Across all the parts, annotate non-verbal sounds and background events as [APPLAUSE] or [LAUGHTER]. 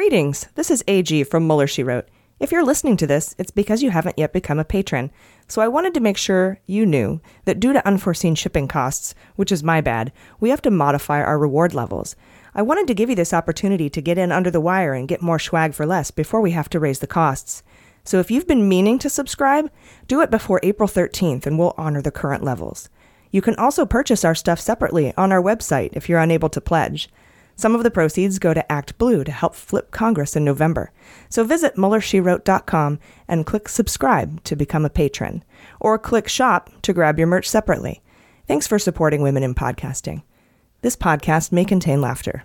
Greetings. This is AG from Mueller She Wrote. If you're listening to this, it's because you haven't yet become a patron. So I wanted to make sure you knew that due to unforeseen shipping costs, which is my bad, we have to modify our reward levels. I wanted to give you this opportunity to get in under the wire and get more swag for less before we have to raise the costs. So if you've been meaning to subscribe, do it before April 13th and we'll honor the current levels. You can also purchase our stuff separately on our website if you're unable to pledge. Some of the proceeds go to ActBlue to help flip Congress in November. So visit MuellerSheWrote.com and click subscribe to become a patron, or click shop to grab your merch separately. Thanks for supporting women in podcasting. This podcast may contain laughter.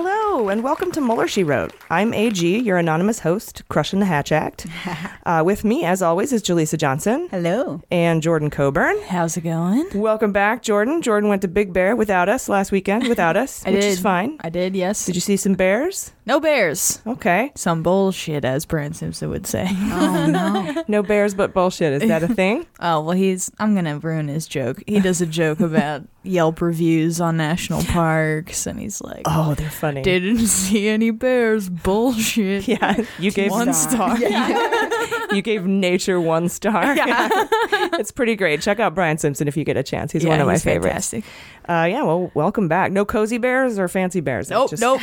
Hello, and welcome to Mueller She Wrote. I'm AG, your anonymous host, crushing the Hatch Act. [LAUGHS] Uh, with me, as always, is Jaleesa Johnson. Hello. And Jordan Coburn. How's it going? Welcome back, Jordan. Jordan went to Big Bear without us last weekend, without us, [LAUGHS] I which did. is fine. I did, yes. Did you see some bears? No bears. Okay. Some bullshit, as Brian Simpson would say. Oh, [LAUGHS] no. no bears, but bullshit. Is that a thing? oh, well, he's. I'm going to ruin his joke. He does a joke about Yelp reviews on national parks, and he's like, Oh, they're funny. Didn't see any bears. Bullshit. [LAUGHS] Yeah, you gave one star. star. [LAUGHS] you gave nature one star. [LAUGHS] Yeah. it's pretty great. Check out Brian Simpson if you get a chance. He's Yeah, one of my he's favorites. fantastic. Uh, yeah, well, welcome back. No cozy bears or fancy bears. Nope, just, nope.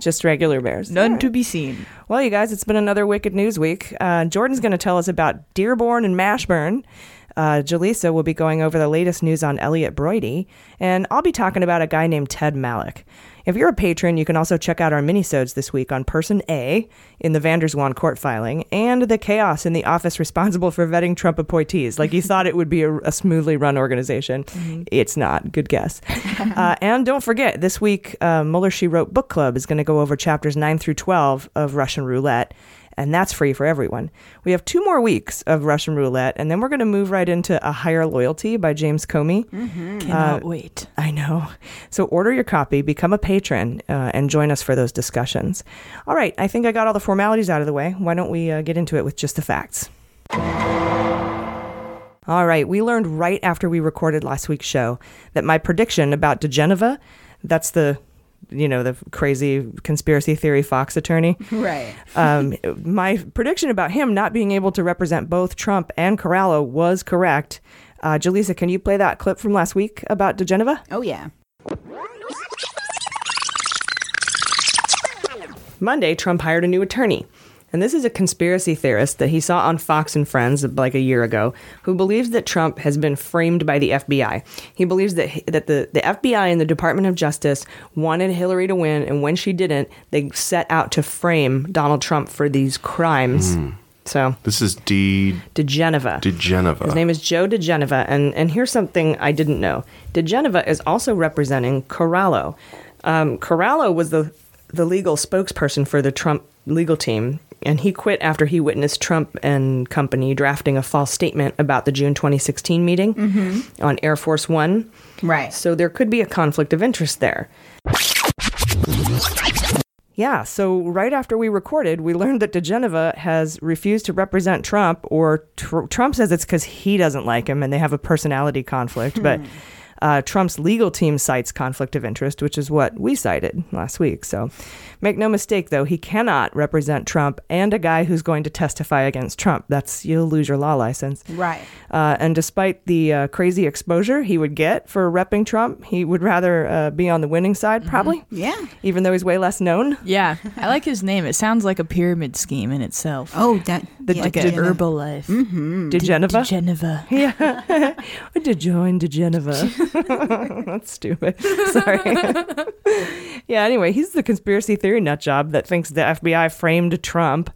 just regular bears. None All to be seen. Well, you guys, it's been another Wicked News week. Uh, Jordan's going to tell us about Dearborn and Mashburn. Uh, Jaleesa will be going over the latest news on Elliot Broidy, and I'll be talking about a guy named Ted Malloch. If you're a patron, you can also check out our minisodes this week on Person A in the van der Zwaan court filing and the chaos in the office responsible for vetting Trump appointees. Like you thought it would be a, a smoothly run organization. It's not. Good guess. [LAUGHS] uh, and don't forget, this week, uh, Mueller She Wrote Book Club is going to go over chapters 9 through 12 of Russian Roulette and that's free for everyone. We have two more weeks of Russian roulette, and then we're going to move right into A Higher Loyalty by James Comey. Cannot Uh, wait. I know. So order your copy, become a patron, uh, and join us for those discussions. All right, I think I got all the formalities out of the way. Why don't we uh, get into it with just the facts? All right, we learned right after we recorded last week's show that my prediction about diGenova, that's the you know the crazy conspiracy theory Fox attorney, [LAUGHS] Right. um, [LAUGHS] my prediction about him not being able to represent both Trump and Corallo was correct. Uh, Jaleesa, can you play that clip from last week about diGenova? Oh, yeah. Monday, Trump hired a new attorney. And this is a conspiracy theorist that he saw on Fox and Friends like a year ago who believes that Trump has been framed by the FBI. He believes that that the, the FBI and the Department of Justice wanted Hillary to win, and when she didn't, they set out to frame Donald Trump for these crimes. So, This is D. diGenova. diGenova. His name is Joe diGenova, and and here's something I didn't know: diGenova is also representing Corallo. Um, Corallo was the the legal spokesperson for the Trump legal team, and he quit after he witnessed Trump and company drafting a false statement about the June 2016 meeting on Air Force One. Right. So there could be a conflict of interest there. Yeah, so right after we recorded, we learned that diGenova has refused to represent Trump, or tr- Trump says it's because he doesn't like him and they have a personality conflict. But Uh, Trump's legal team cites conflict of interest, which is what we cited last week. So make no mistake, though, he cannot represent Trump and a guy who's going to testify against Trump. That's you'll lose your law license. Right. Uh, and despite the uh, crazy exposure he would get for repping Trump, he would rather uh, be on the winning side, probably. Yeah. Even though he's way less known. Yeah, I like his name. It sounds like a pyramid scheme in itself. Oh, that The yeah, like okay. an yeah. Herbalife. Mm-hmm. diGenova? Geneva. Yeah. I did join diGenova. That's stupid. [LAUGHS] Sorry. [LAUGHS] yeah, anyway, he's the conspiracy theory nut job that thinks the FBI framed Trump.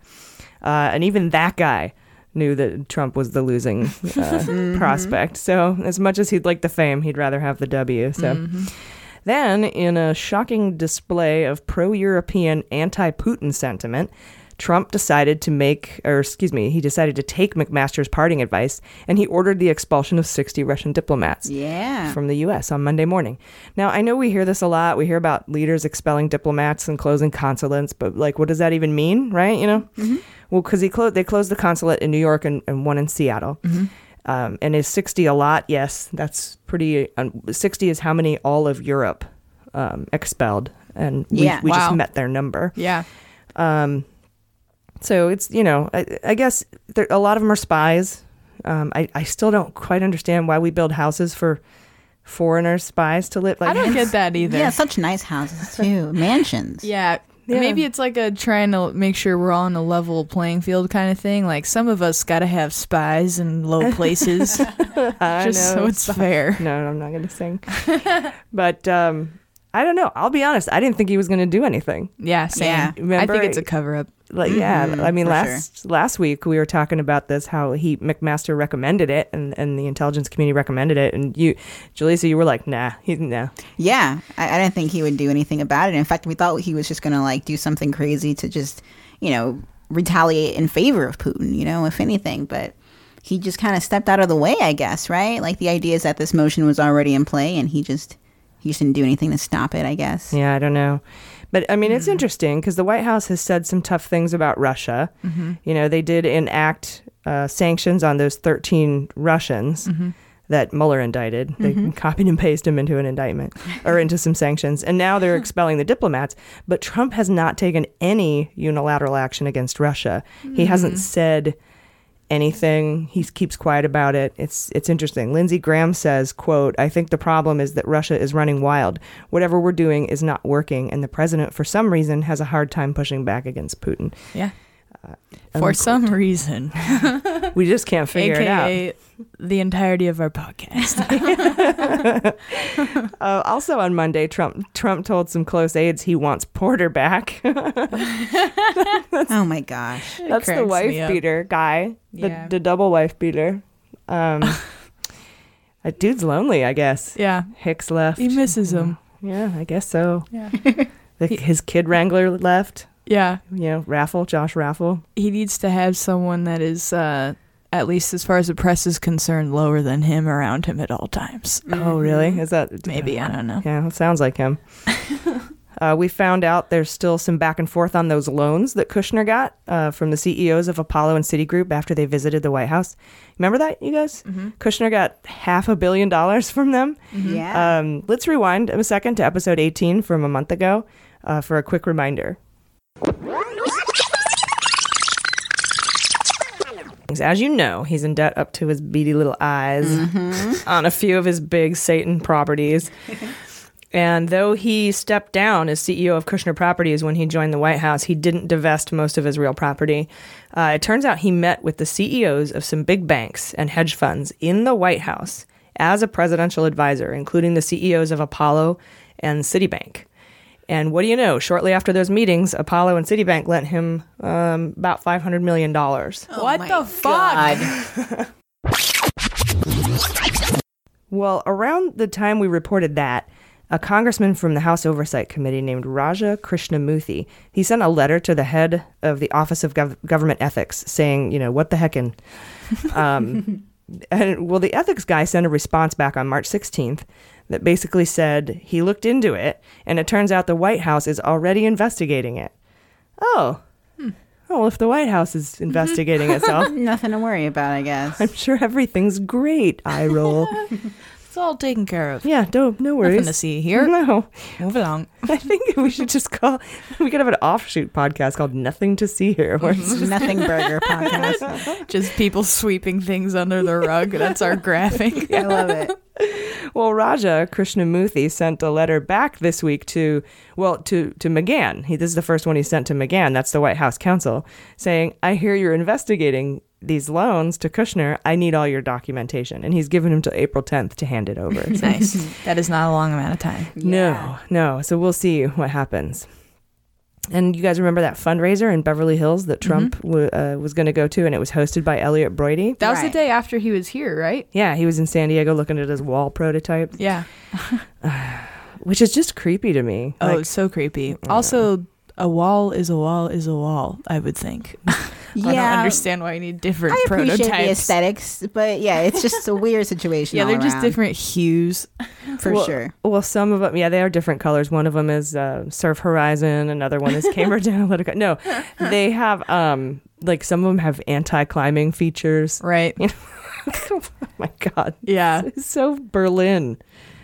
Uh, and even that guy knew that Trump was the losing uh, [LAUGHS] prospect. So, as much as he'd like the fame, he'd rather have the W. So, then, in a shocking display of pro European, anti Putin sentiment, Trump decided to make, or excuse me, he decided to take McMaster's parting advice and he ordered the expulsion of 60 Russian diplomats Yeah. from the U.S. on Monday morning. Now, I know we hear this a lot. We hear about leaders expelling diplomats and closing consulates, but like, what does that even mean, right? You know? Well, because he closed, they closed the consulate in New York and, and one in Seattle. Um, and is 60 a lot? Yes, that's pretty. Um, 60 is how many all of Europe um, expelled. And we, Yeah. we just met their number. Yeah. So it's you know I, I guess there, a lot of them are spies. Um, I I still don't quite understand why we build houses for foreigner spies to live. Like I don't get that either. Yeah, such nice houses too, [LAUGHS] mansions. Yeah. Yeah. Maybe it's like a trying to make sure we're all on a level playing field kind of thing. Like some of us got to have spies in low [LAUGHS] places, I just know, so it's fair. No, I'm not going to sing. [LAUGHS] but um, I don't know. I'll be honest. I didn't think he was going to do anything. Yeah, same. Yeah. I Remember- think it's a cover up. Like yeah, I mm-hmm. mean for last last week we were talking about this how he McMaster recommended it and, and the intelligence community recommended it and you, Jaleesa, you were like nah, he's nah. Yeah, I, I didn't think he would do anything about it. In fact, we thought he was just going to like do something crazy to just, you know, retaliate in favor of Putin, you know, if anything. But he just kind of stepped out of the way, I guess, right? Like the idea is that this motion was already in play and he just, he just didn't do anything to stop it, I guess. Yeah, I don't know. But I mean, it's interesting because the White House has said some tough things about Russia. Mm-hmm. You know, they did enact uh, sanctions on those 13 Russians mm-hmm. that Mueller indicted. They mm-hmm. copied and pasted them into an indictment [LAUGHS] or into some sanctions. And now they're [LAUGHS] expelling the diplomats. But Trump has not taken any unilateral action against Russia. He hasn't mm. said anything. He keeps quiet about it. It's it's interesting. Lindsey Graham says, "quote I think the problem is that Russia is running wild. Whatever we're doing is not working, and the president, for some reason, has a hard time pushing back against Putin. Yeah. Uh, For some reason, [LAUGHS] We just can't figure it out." the entirety of our podcast. [LAUGHS] Uh, also on Monday, Trump Trump told some close aides he wants Porter back. [LAUGHS] Oh my gosh. That's the wife beater guy, the, Yeah. the double wife beater. Um, that dude's lonely, I guess. yeah, Hicks left. he misses him. Yeah, I guess so. Yeah, The, his kid wrangler left. Yeah. You know, Raffel, Josh Raffel. He needs to have someone that is, uh, at least as far as the press is concerned, lower than him around him at all times. Oh, really? Is that Maybe I don't know. Yeah, it sounds like him. [LAUGHS] uh, we found out there's still some back and forth on those loans that Kushner got uh, from the CEOs of Apollo and Citigroup after they visited the White House. Remember that, you guys? Kushner got half a billion dollars from them. Yeah. Um, let's rewind a second to episode 18 from a month ago uh, for a quick reminder. As you know, he's in debt up to his beady little eyes on a few of his big Satan properties. [LAUGHS] and though he stepped down as CEO of Kushner Properties when he joined the White House, he didn't divest most of his real property. Uh, it turns out he met with the CEOs of some big banks and hedge funds in the White House as a presidential advisor, including the CEOs of Apollo and Citibank. And what do you know? Shortly after those meetings, Apollo and Citibank lent him um, about $500 million. what the fuck? [LAUGHS] Well, around the time we reported that, a congressman from the House Oversight Committee named Raja Krishnamoorthi, he sent a letter to the head of the Office of Gov- Government Ethics saying, you know, what the heckin'. [LAUGHS] Um, and well, the ethics guy sent a response back on March 16th that basically said he looked into it, and it turns out the White House is already investigating it. Oh. Oh, well, if the White House is mm-hmm. investigating itself, [LAUGHS] Nothing to worry about, I guess. I'm sure everything's great. I roll. [LAUGHS] It's all taken care of. Yeah, no, no worries. Nothing to see here. No, Move along. [LAUGHS] I think we should just call. We could have an offshoot podcast called "Nothing to See Here," where it's just Nothing Burger podcast. [LAUGHS] Just people sweeping things under the rug. That's our graphic. [LAUGHS] I love it. Well, Raja Krishnamoorthi sent a letter back this week to, well, to to McGahn. He, this is the first one he sent to McGahn. That's the White House counsel, saying, "I hear you're investigating these loans to Kushner. I need all your documentation." And he's given him till April 10th to hand it over. [LAUGHS] Nice. That is not a long amount of time. No, no. So we'll see what happens. And you guys remember that fundraiser in Beverly Hills that Trump w- uh, was going to go to, and it was hosted by Elliot Broidy. That was the day after he was here, right? Yeah, he was in San Diego looking at his wall prototype, Yeah. [SIGHS] [SIGHS] which is just creepy to me. Oh, Like, it's so creepy. Also, a wall is a wall is a wall. I would think. [LAUGHS] [LAUGHS] I don't Yeah. understand why you need different I appreciate prototypes. the aesthetics, but yeah, it's just a [LAUGHS] weird situation. Yeah, they're just different hues. for well, sure. Well, some of them, yeah, they are different colors. One of them is uh, Surf Horizon. Another one is Cambridge Analytica. No, they have um like some of them have anti-climbing features. Right. you oh my god, Yeah. it's so Berlin.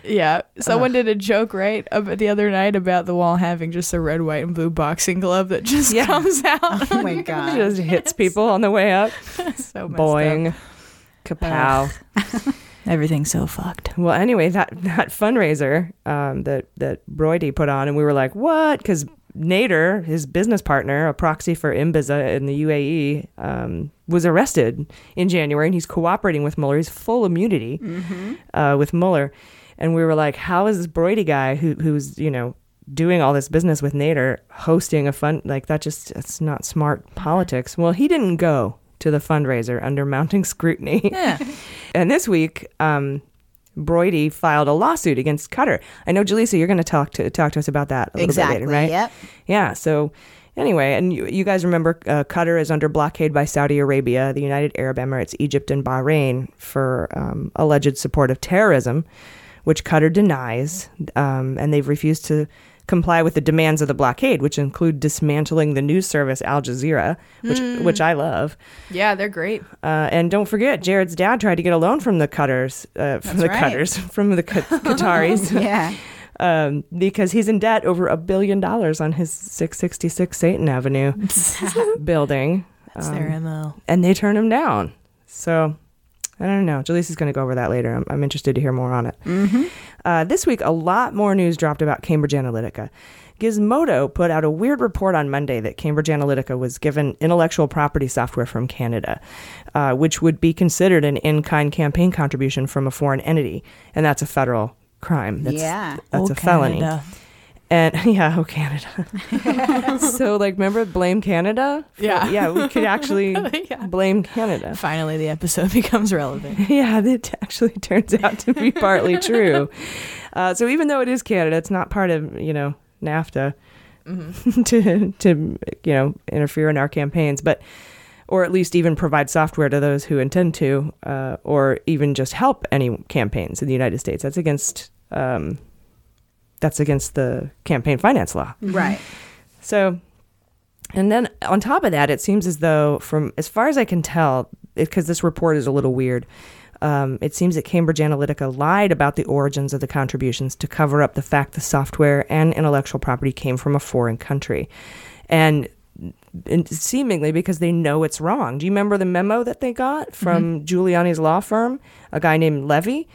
Yeah. Someone did a joke, right, about the other night about the wall having just a red, white, and blue boxing glove that just Yeah. comes out. Oh my [LAUGHS] god. Just hits people on the way up. [LAUGHS] so messed up. Boing, kapow. [LAUGHS] Everything's so fucked. Well, anyway, that that fundraiser um, that that Broidy put on, and we were like, "What?" Because Nader, his business partner, a proxy for MBZ in the UAE, um, was arrested in January, and he's cooperating with Mueller. He's full immunity uh, with Mueller, and we were like, "How is this Broidy guy who who's you know?" doing all this business with Nader hosting a fund like that just it's not smart politics well he didn't go to the fundraiser under mounting [LAUGHS] scrutiny Yeah. [LAUGHS] and this week, um, Broidy filed a lawsuit against Qatar. I know, Jaleesa, you're going to talk to talk to us about that a little Exactly. bit later, right? Yep. Yeah. So, anyway, and you, you guys remember uh, Qatar is under blockade by Saudi Arabia, the United Arab Emirates, Egypt, and Bahrain for um, alleged support of terrorism, which Qatar denies, um, and they've refused to comply with the demands of the blockade, which include dismantling the news service Al Jazeera, which which I love. Yeah, they're great. Uh, and don't forget, Jared's dad tried to get a loan from the Cutters, uh, from That's the right. Cutters, [LAUGHS] from the Qat- [LAUGHS] Qataris, [LAUGHS] Yeah. um, because he's in debt over a billion dollars on his 666 Satan Avenue building, That's their MO. and they turned him down. So I don't know. Jaleesa's going to go over that later. I'm, I'm interested to hear more on it. Uh, this week, a lot more news dropped about Cambridge Analytica. Gizmodo put out a weird report on Monday that Cambridge Analytica was given intellectual property software from Canada, uh, which would be considered an in kind campaign contribution from a foreign entity. And that's a federal crime. That's, Yeah. That's Oh, a felony. Canada. And [LAUGHS] yeah, oh, Canada. [LAUGHS] so, like, remember Blame Canada? Yeah. Yeah, we could actually [LAUGHS] Yeah. blame Canada. Finally, the episode becomes relevant. Yeah, that actually turns out to be partly true. Uh, so even though it is Canada, it's not part of you know NAFTA to to you know interfere in our campaigns, but or at least even provide software to those who intend to, uh, or even just help any campaigns in the United States. That's against um, that's against the campaign finance law. Right. So, and then on top of that, it seems as though, from as far as I can tell, because this report is a little weird, um, it seems that Cambridge Analytica lied about the origins of the contributions to cover up the fact the software and intellectual property came from a foreign country. And and seemingly because they know it's wrong. Do you remember the memo that they got from Giuliani's law firm, a guy named Levy,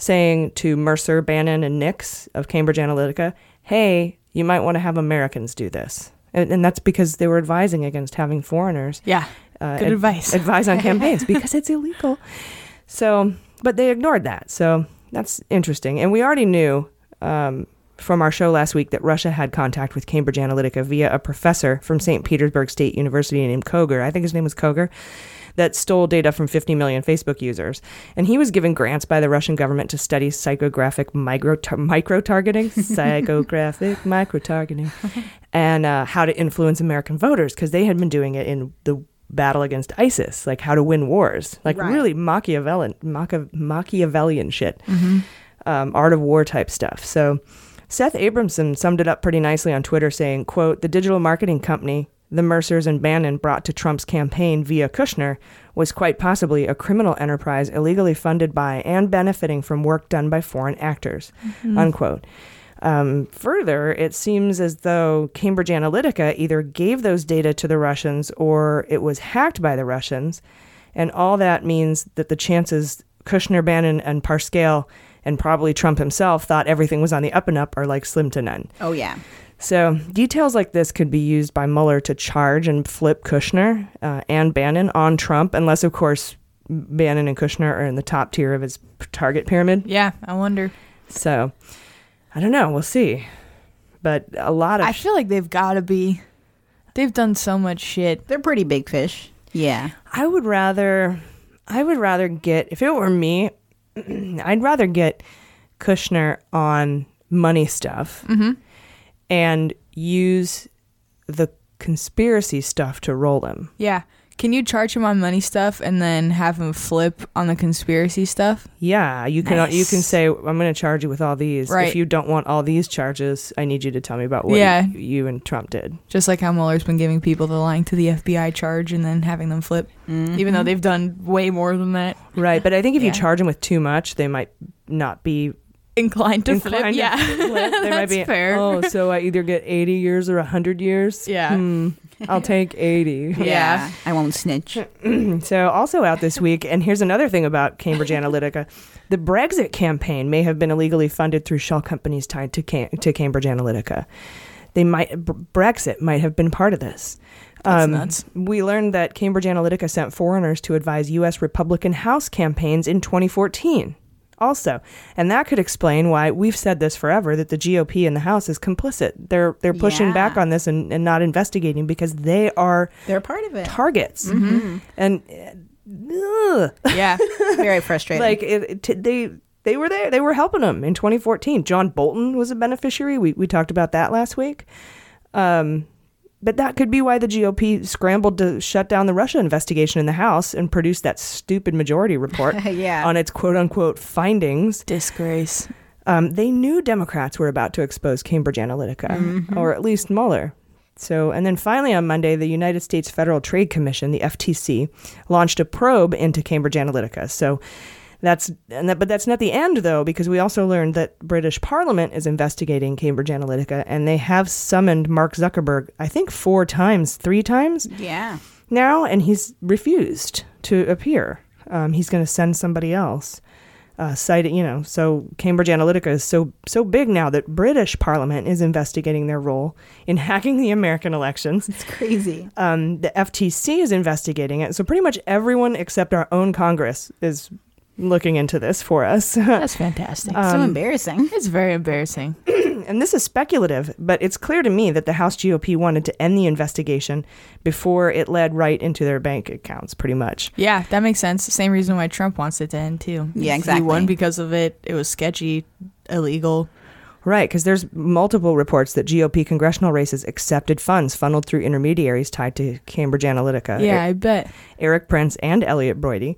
saying to Mercer, Bannon, and Nix of Cambridge Analytica, hey, you might want to have Americans do this. And, and that's because they were advising against having foreigners Yeah. uh, Good ad- advice. advise on [LAUGHS] campaigns because it's illegal. So, but they ignored that. So that's interesting. And we already knew um, from our show last week that Russia had contact with Cambridge Analytica via a professor from St. Petersburg State University named Koger. I think his name was Koger. That stole data from 50 million Facebook users. And he was given grants by the Russian government to study psychographic micro, micro targeting, [LAUGHS] psychographic micro targeting, and uh, how to influence American voters because they had been doing it in the battle against ISIS, like how to win wars, like Right. really Machiavellian, Machi- Machiavellian shit, um, art of war type stuff. So Seth Abramson summed it up pretty nicely on Twitter, saying, "quote The digital marketing company." The Mercers and Bannon brought to Trump's campaign via Kushner was quite possibly a criminal enterprise illegally funded by and benefiting from work done by foreign actors. Unquote. Um, further, it seems as though Cambridge Analytica either gave those data to the Russians or it was hacked by the Russians. And all that means that the chances Kushner, Bannon, and Parscale, and probably Trump himself, thought everything was on the up and up are like slim to none. Oh yeah. So, details like this could be used by Mueller to charge and flip Kushner uh, and Bannon on Trump, unless, of course, Bannon and Kushner are in the top tier of his target pyramid. Yeah, I wonder. So, I don't know. We'll see. But a lot of. I feel like they've got to be. They've done so much shit. They're pretty big fish. Yeah. I would rather. I would rather get. If it were me, [CLEARS THROAT] I'd rather get Kushner on money stuff and use the conspiracy stuff to roll him. Yeah. Can you charge him on money stuff and then have him flip on the conspiracy stuff? Yeah, you can you can say I'm going to charge you with all these. Right. If you don't want all these charges, I need you to tell me about what Yeah. you, you and Trump did. Just like how Mueller's been giving people the lying to the FBI charge and then having them flip, mm-hmm. even though they've done way more than that. Right, but I think if Yeah. you charge them with too much, they might not be Inclined to flip. inclined to Yeah. flip. They [LAUGHS] might That's be fair. Oh, so I either get 80 years or 100 years. Yeah. Hmm, I'll take 80. Yeah. I won't snitch. [CLEARS THROAT] So, also out this week, and here's another thing about Cambridge Analytica the Brexit campaign may have been illegally funded through shell companies tied to, Cam- to Cambridge Analytica. They might Br- Brexit might have been part of this. That's Um, nuts. We learned that Cambridge Analytica sent foreigners to advise U.S. Republican House campaigns in 2014. Also, and that could explain why we've said this forever that the GOP in the House is complicit. They're they're pushing Yeah. back on this and, and not investigating because they are They're part of it. targets. And uh, ugh. Yeah. [LAUGHS] Very frustrating. like it, it, they they were there. They were helping them in 2014. John Bolton was a beneficiary. We we talked about that last week. Um, but that could be why the GOP scrambled to shut down the Russia investigation in the House and produce that stupid majority report [LAUGHS] Yeah. on its quote unquote findings. Disgrace. Um, they knew Democrats were about to expose Cambridge Analytica, or at least Mueller. So, and then finally on Monday, the United States Federal Trade Commission, the FTC, launched a probe into Cambridge Analytica. So, that's and that, but that's not the end though, because we also learned that British Parliament is investigating Cambridge Analytica, and they have summoned Mark Zuckerberg, I think four times, three times yeah. now, and he's refused to appear. Um, he's going to send somebody else. Uh, cited, you know, so Cambridge Analytica is so so big now that British Parliament is investigating their role in hacking the American elections. It's crazy. Um, the FTC is investigating it. So pretty much everyone except our own Congress is looking into this for us. [LAUGHS] That's fantastic. so um, embarrassing. it's very embarrassing. [CLEARS THROAT] and this is speculative, but it's clear to me that the House GOP wanted to end the investigation before it led right into their bank accounts, pretty much. Yeah, that makes sense. Same reason why Trump wants it to end too. Yeah, He exactly. won because of it. It was sketchy, illegal. Right, because there's multiple reports that GOP congressional races accepted funds funneled through intermediaries tied to Cambridge Analytica. Yeah, I bet. Erik Prince and Elliot Broidy.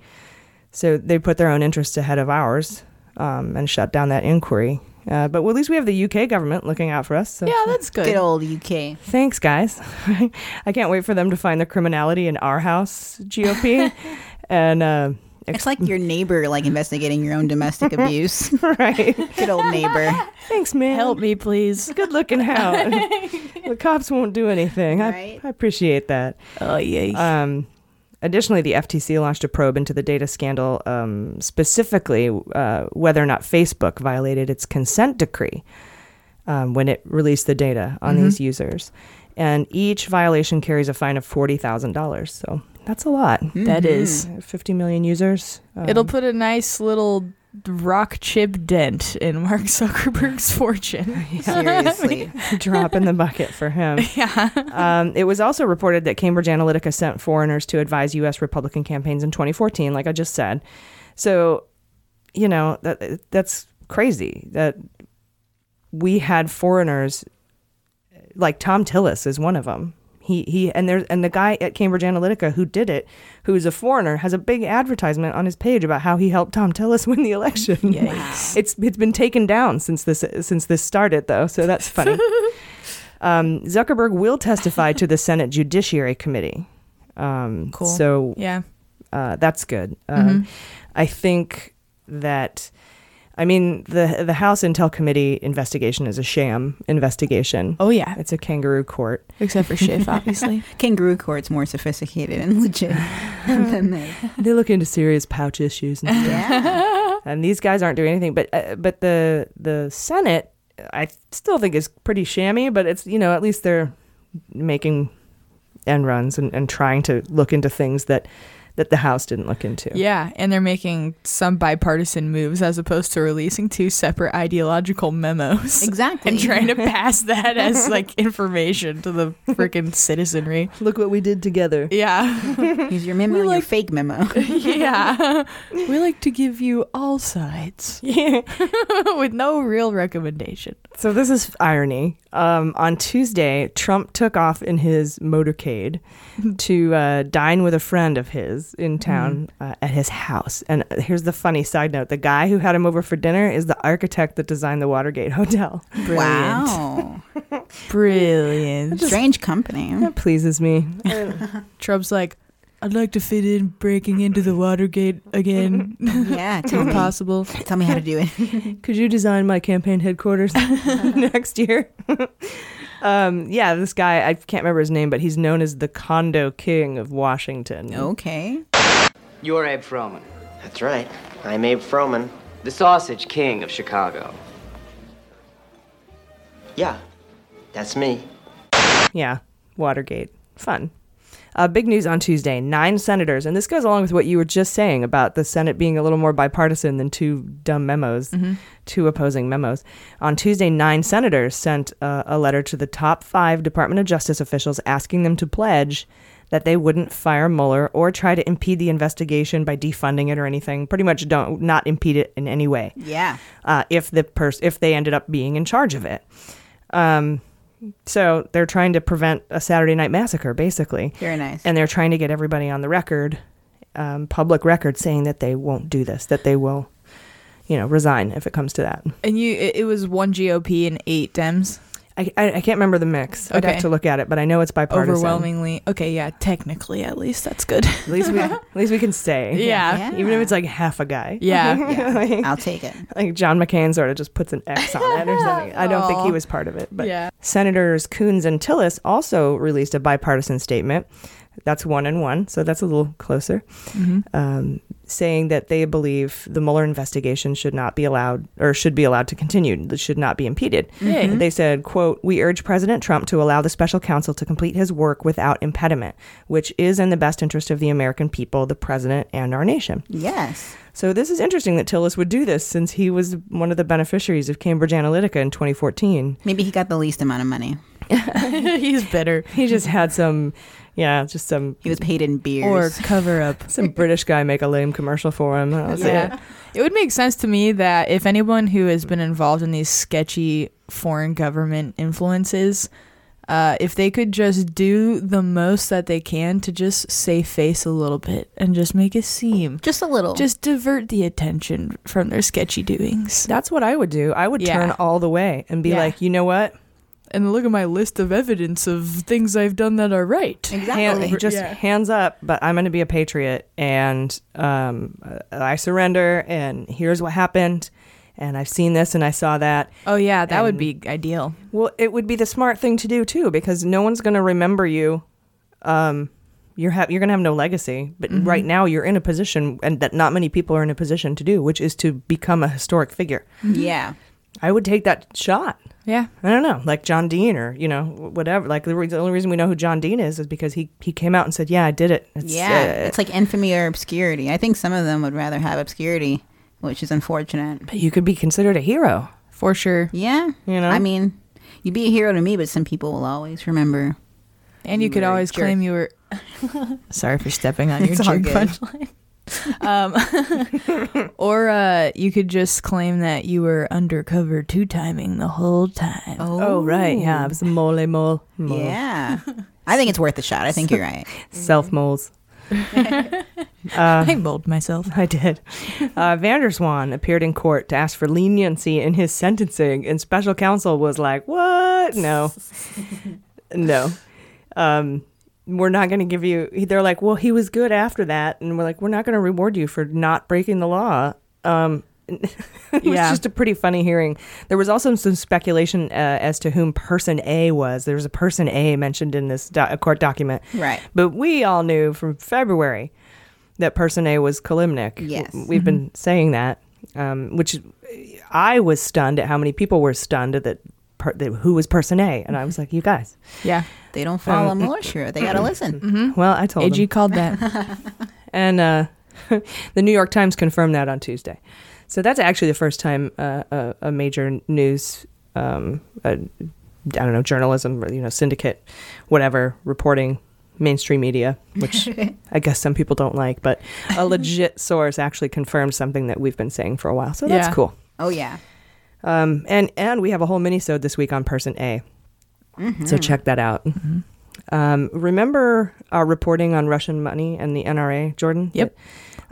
So they put their own interests ahead of ours um, and shut down that inquiry. Uh, but at least we have the UK government looking out for us. So Yeah, that's good. Good old UK. thanks, guys. [LAUGHS] I can't wait for them to find the criminality in our house GOP. [LAUGHS] and uh, It's like your neighbor like investigating your own domestic [LAUGHS] abuse. right, Good old neighbor. thanks, man. Help me, please. Good looking out. the cops won't do anything. I, Right. I appreciate that. Oh yeah. Um, additionally, the FTC launched a probe into the data scandal, um, specifically uh, whether or not Facebook violated its consent decree um, when it released the data on these users. And each violation carries a fine of $40,000. So that's a lot. that is. 50 million users. Um, It'll put a nice little rock chip dent in Mark [LAUGHS] Zuckerberg's fortune. [LAUGHS] Seriously. [LAUGHS] drop in the bucket for him. yeah. Um, it was also reported that Cambridge Analytica sent foreigners to advise U.S. Republican campaigns in 2014, like I just said. So, you know, that that's crazy that we had foreigners like Thom Tillis is one of them. He he and there's and the guy at Cambridge Analytica who did it, who's a foreigner, has a big advertisement on his page about how he helped Thom Tillis [LAUGHS] win the election. Yikes. [LAUGHS] It's it's been taken down since this since this started though, so that's [LAUGHS] funny. Um, Zuckerberg will testify to the Senate Judiciary Committee. Um, Cool. So Yeah. uh, that's good. Um, I think that, I mean, the the House Intel Committee investigation is a sham investigation. Oh yeah. It's a kangaroo court. Except for Schiff, obviously. [LAUGHS] Kangaroo court's more sophisticated and legit [LAUGHS] than this. they look into serious pouch issues, and, Yeah. [LAUGHS] and these guys aren't doing anything. But uh, but the the Senate, I still think is pretty shammy. But it's you know at least they're making end runs and, and trying to look into things that that the House didn't look into. Yeah, and they're making some bipartisan moves as opposed to releasing two separate ideological memos. Exactly. And trying to pass that as like [LAUGHS] information to the freaking citizenry. Look what we did together. Yeah. Here's your memo and your fake memo. [LAUGHS] yeah. [LAUGHS] We like to give you all sides. yeah. With no real recommendation. So this is irony. Um, on Tuesday, Trump took off in his motorcade to uh, dine with a friend of his in town uh, at his house. And here's the funny side note: the guy who had him over for dinner is the architect that designed the Watergate [LAUGHS] Hotel. Wow. [LAUGHS] Brilliant. Strange company. That pleases me. [LAUGHS] Trump's like, I'd like to fit in breaking into the Watergate again. [LAUGHS] Yeah, tell if me. possible. Tell me how to do it. [LAUGHS] Could you design my campaign headquarters [LAUGHS] next year? um, yeah, this guy, I can't remember his name, but he's known as the condo king of Washington. Okay. You're Abe Froman. That's right. I'm Abe Froman. The Sausage King of Chicago. Yeah, that's me. Yeah, Watergate. Fun. Uh, big news on Tuesday. Nine senators, and this goes along with what you were just saying about the Senate being a little more bipartisan than two dumb memos, two opposing memos. On Tuesday, nine senators sent uh, a letter to the top five Department of Justice officials asking them to pledge that they wouldn't fire Mueller or try to impede the investigation by defunding it or anything. Pretty much don't not impede it in any way. Yeah. Uh, if the pers- if they ended up being in charge of it. Um, so they're trying to prevent a Saturday night massacre, basically. Very nice. And they're trying to get everybody on the record, um, public record, saying that they won't do this, that they will, you know, resign if it comes to that. And you, it, it was one GOP and eight Dems. I, I, I can't remember the mix. I'd Okay. have to look at it, but I know it's bipartisan. Overwhelmingly. Okay, yeah, technically, at least that's good. At least we, [LAUGHS] at least we can say, Yeah. even if it's like half a guy. Yeah. [LAUGHS] Like- I'll take it. like John McCain sort of just puts an X on it or something. I don't think he Aw. was part of it. But Yeah. Senators Coons and Tillis also released a bipartisan statement. That's one and one, so that's a little closer. Um, saying that they believe the Mueller investigation should not be allowed or should be allowed to continue, that should not be impeded. Yay. They said, quote, we urge President Trump to allow the special counsel to complete his work without impediment, which is in the best interest of the American people, the president, and our nation. Yes. So this is interesting that Tillis would do this since he was one of the beneficiaries of Cambridge Analytica in 2014. Maybe he got the least amount of money. [LAUGHS] He's bitter. He just had some, yeah, just some He was paid in beers. Or cover up. [LAUGHS] some British guy make a lame commercial for him. That was Yeah. it. It would make sense to me that if anyone who has been involved in these sketchy foreign government influences, uh, if they could just do the most that they can to just save face a little bit and just make it seem, just a little, just divert the attention from their sketchy doings. That's what I would do. I would Yeah. turn all the way and be Yeah. like, you know what? And look at my list of evidence of things I've done that are right. Hand, just Yeah. hands up, but I'm going to be a patriot and um, I surrender. And here's what happened. And I've seen this and I saw that. Oh yeah, that would be ideal. Well, it would be the smart thing to do too, because no one's going to remember you. Um, you're ha- you're going to have no legacy, but Mhm. right now you're in a position, and that not many people are in a position to do, which is to become a historic figure. Yeah. I would take that shot. Yeah. I don't know, like John Dean or you know whatever. Like the, re- the only reason we know who John Dean is is because he he came out and said, "Yeah, I did it." It's, yeah. uh, it's like infamy or obscurity. I think some of them would rather have obscurity, which is unfortunate. But you could be considered a hero for sure. Yeah. You know? I mean, you'd be a hero to me, but some people will always remember. And you could always claim you were. [LAUGHS] Sorry for stepping on your It's jerk good. punchline. Um, [LAUGHS] or uh, you could just claim that you were undercover two timing the whole time. Oh, right, yeah, it was a mole mole. mole. Yeah. I think it's worth a shot. I think you're [LAUGHS] right. Self moles. [LAUGHS] I mold myself. I did. Uh, van der Zwaan appeared in court to ask for leniency in his sentencing, and special counsel was like, "What? No, no. Um, we're not going to give you." They're like, "Well, he was good after that," and we're like, "We're not going to reward you for not breaking the law." Um, [LAUGHS] it was Yeah. just a pretty funny hearing. There was also some speculation uh, as to whom person A was. There was a person A mentioned in this do- court document, Right. But we all knew from February that person A was Kilimnik. Yes. We've been saying that, um, which I was stunned at how many people were stunned that, per, who was person A. And I was like, you guys. Yeah. They don't follow Um, militia. They gotta [CLEARS THROAT] listen. Mm-hmm. Well, I told AG them. called that. [LAUGHS] And uh, [LAUGHS] the New York Times confirmed that on Tuesday. So that's actually the first time uh, a, a major news, um, uh, I don't know, journalism, you know, syndicate, whatever, reporting mainstream media, which [LAUGHS] I guess some people don't like, but a legit source actually confirmed something that we've been saying for a while. So that's Yeah. cool. Oh yeah. Um, and and we have a whole mini-sode this week on person A. So check that out. Um, remember our reporting on Russian money and the NRA, Jordan? Yep.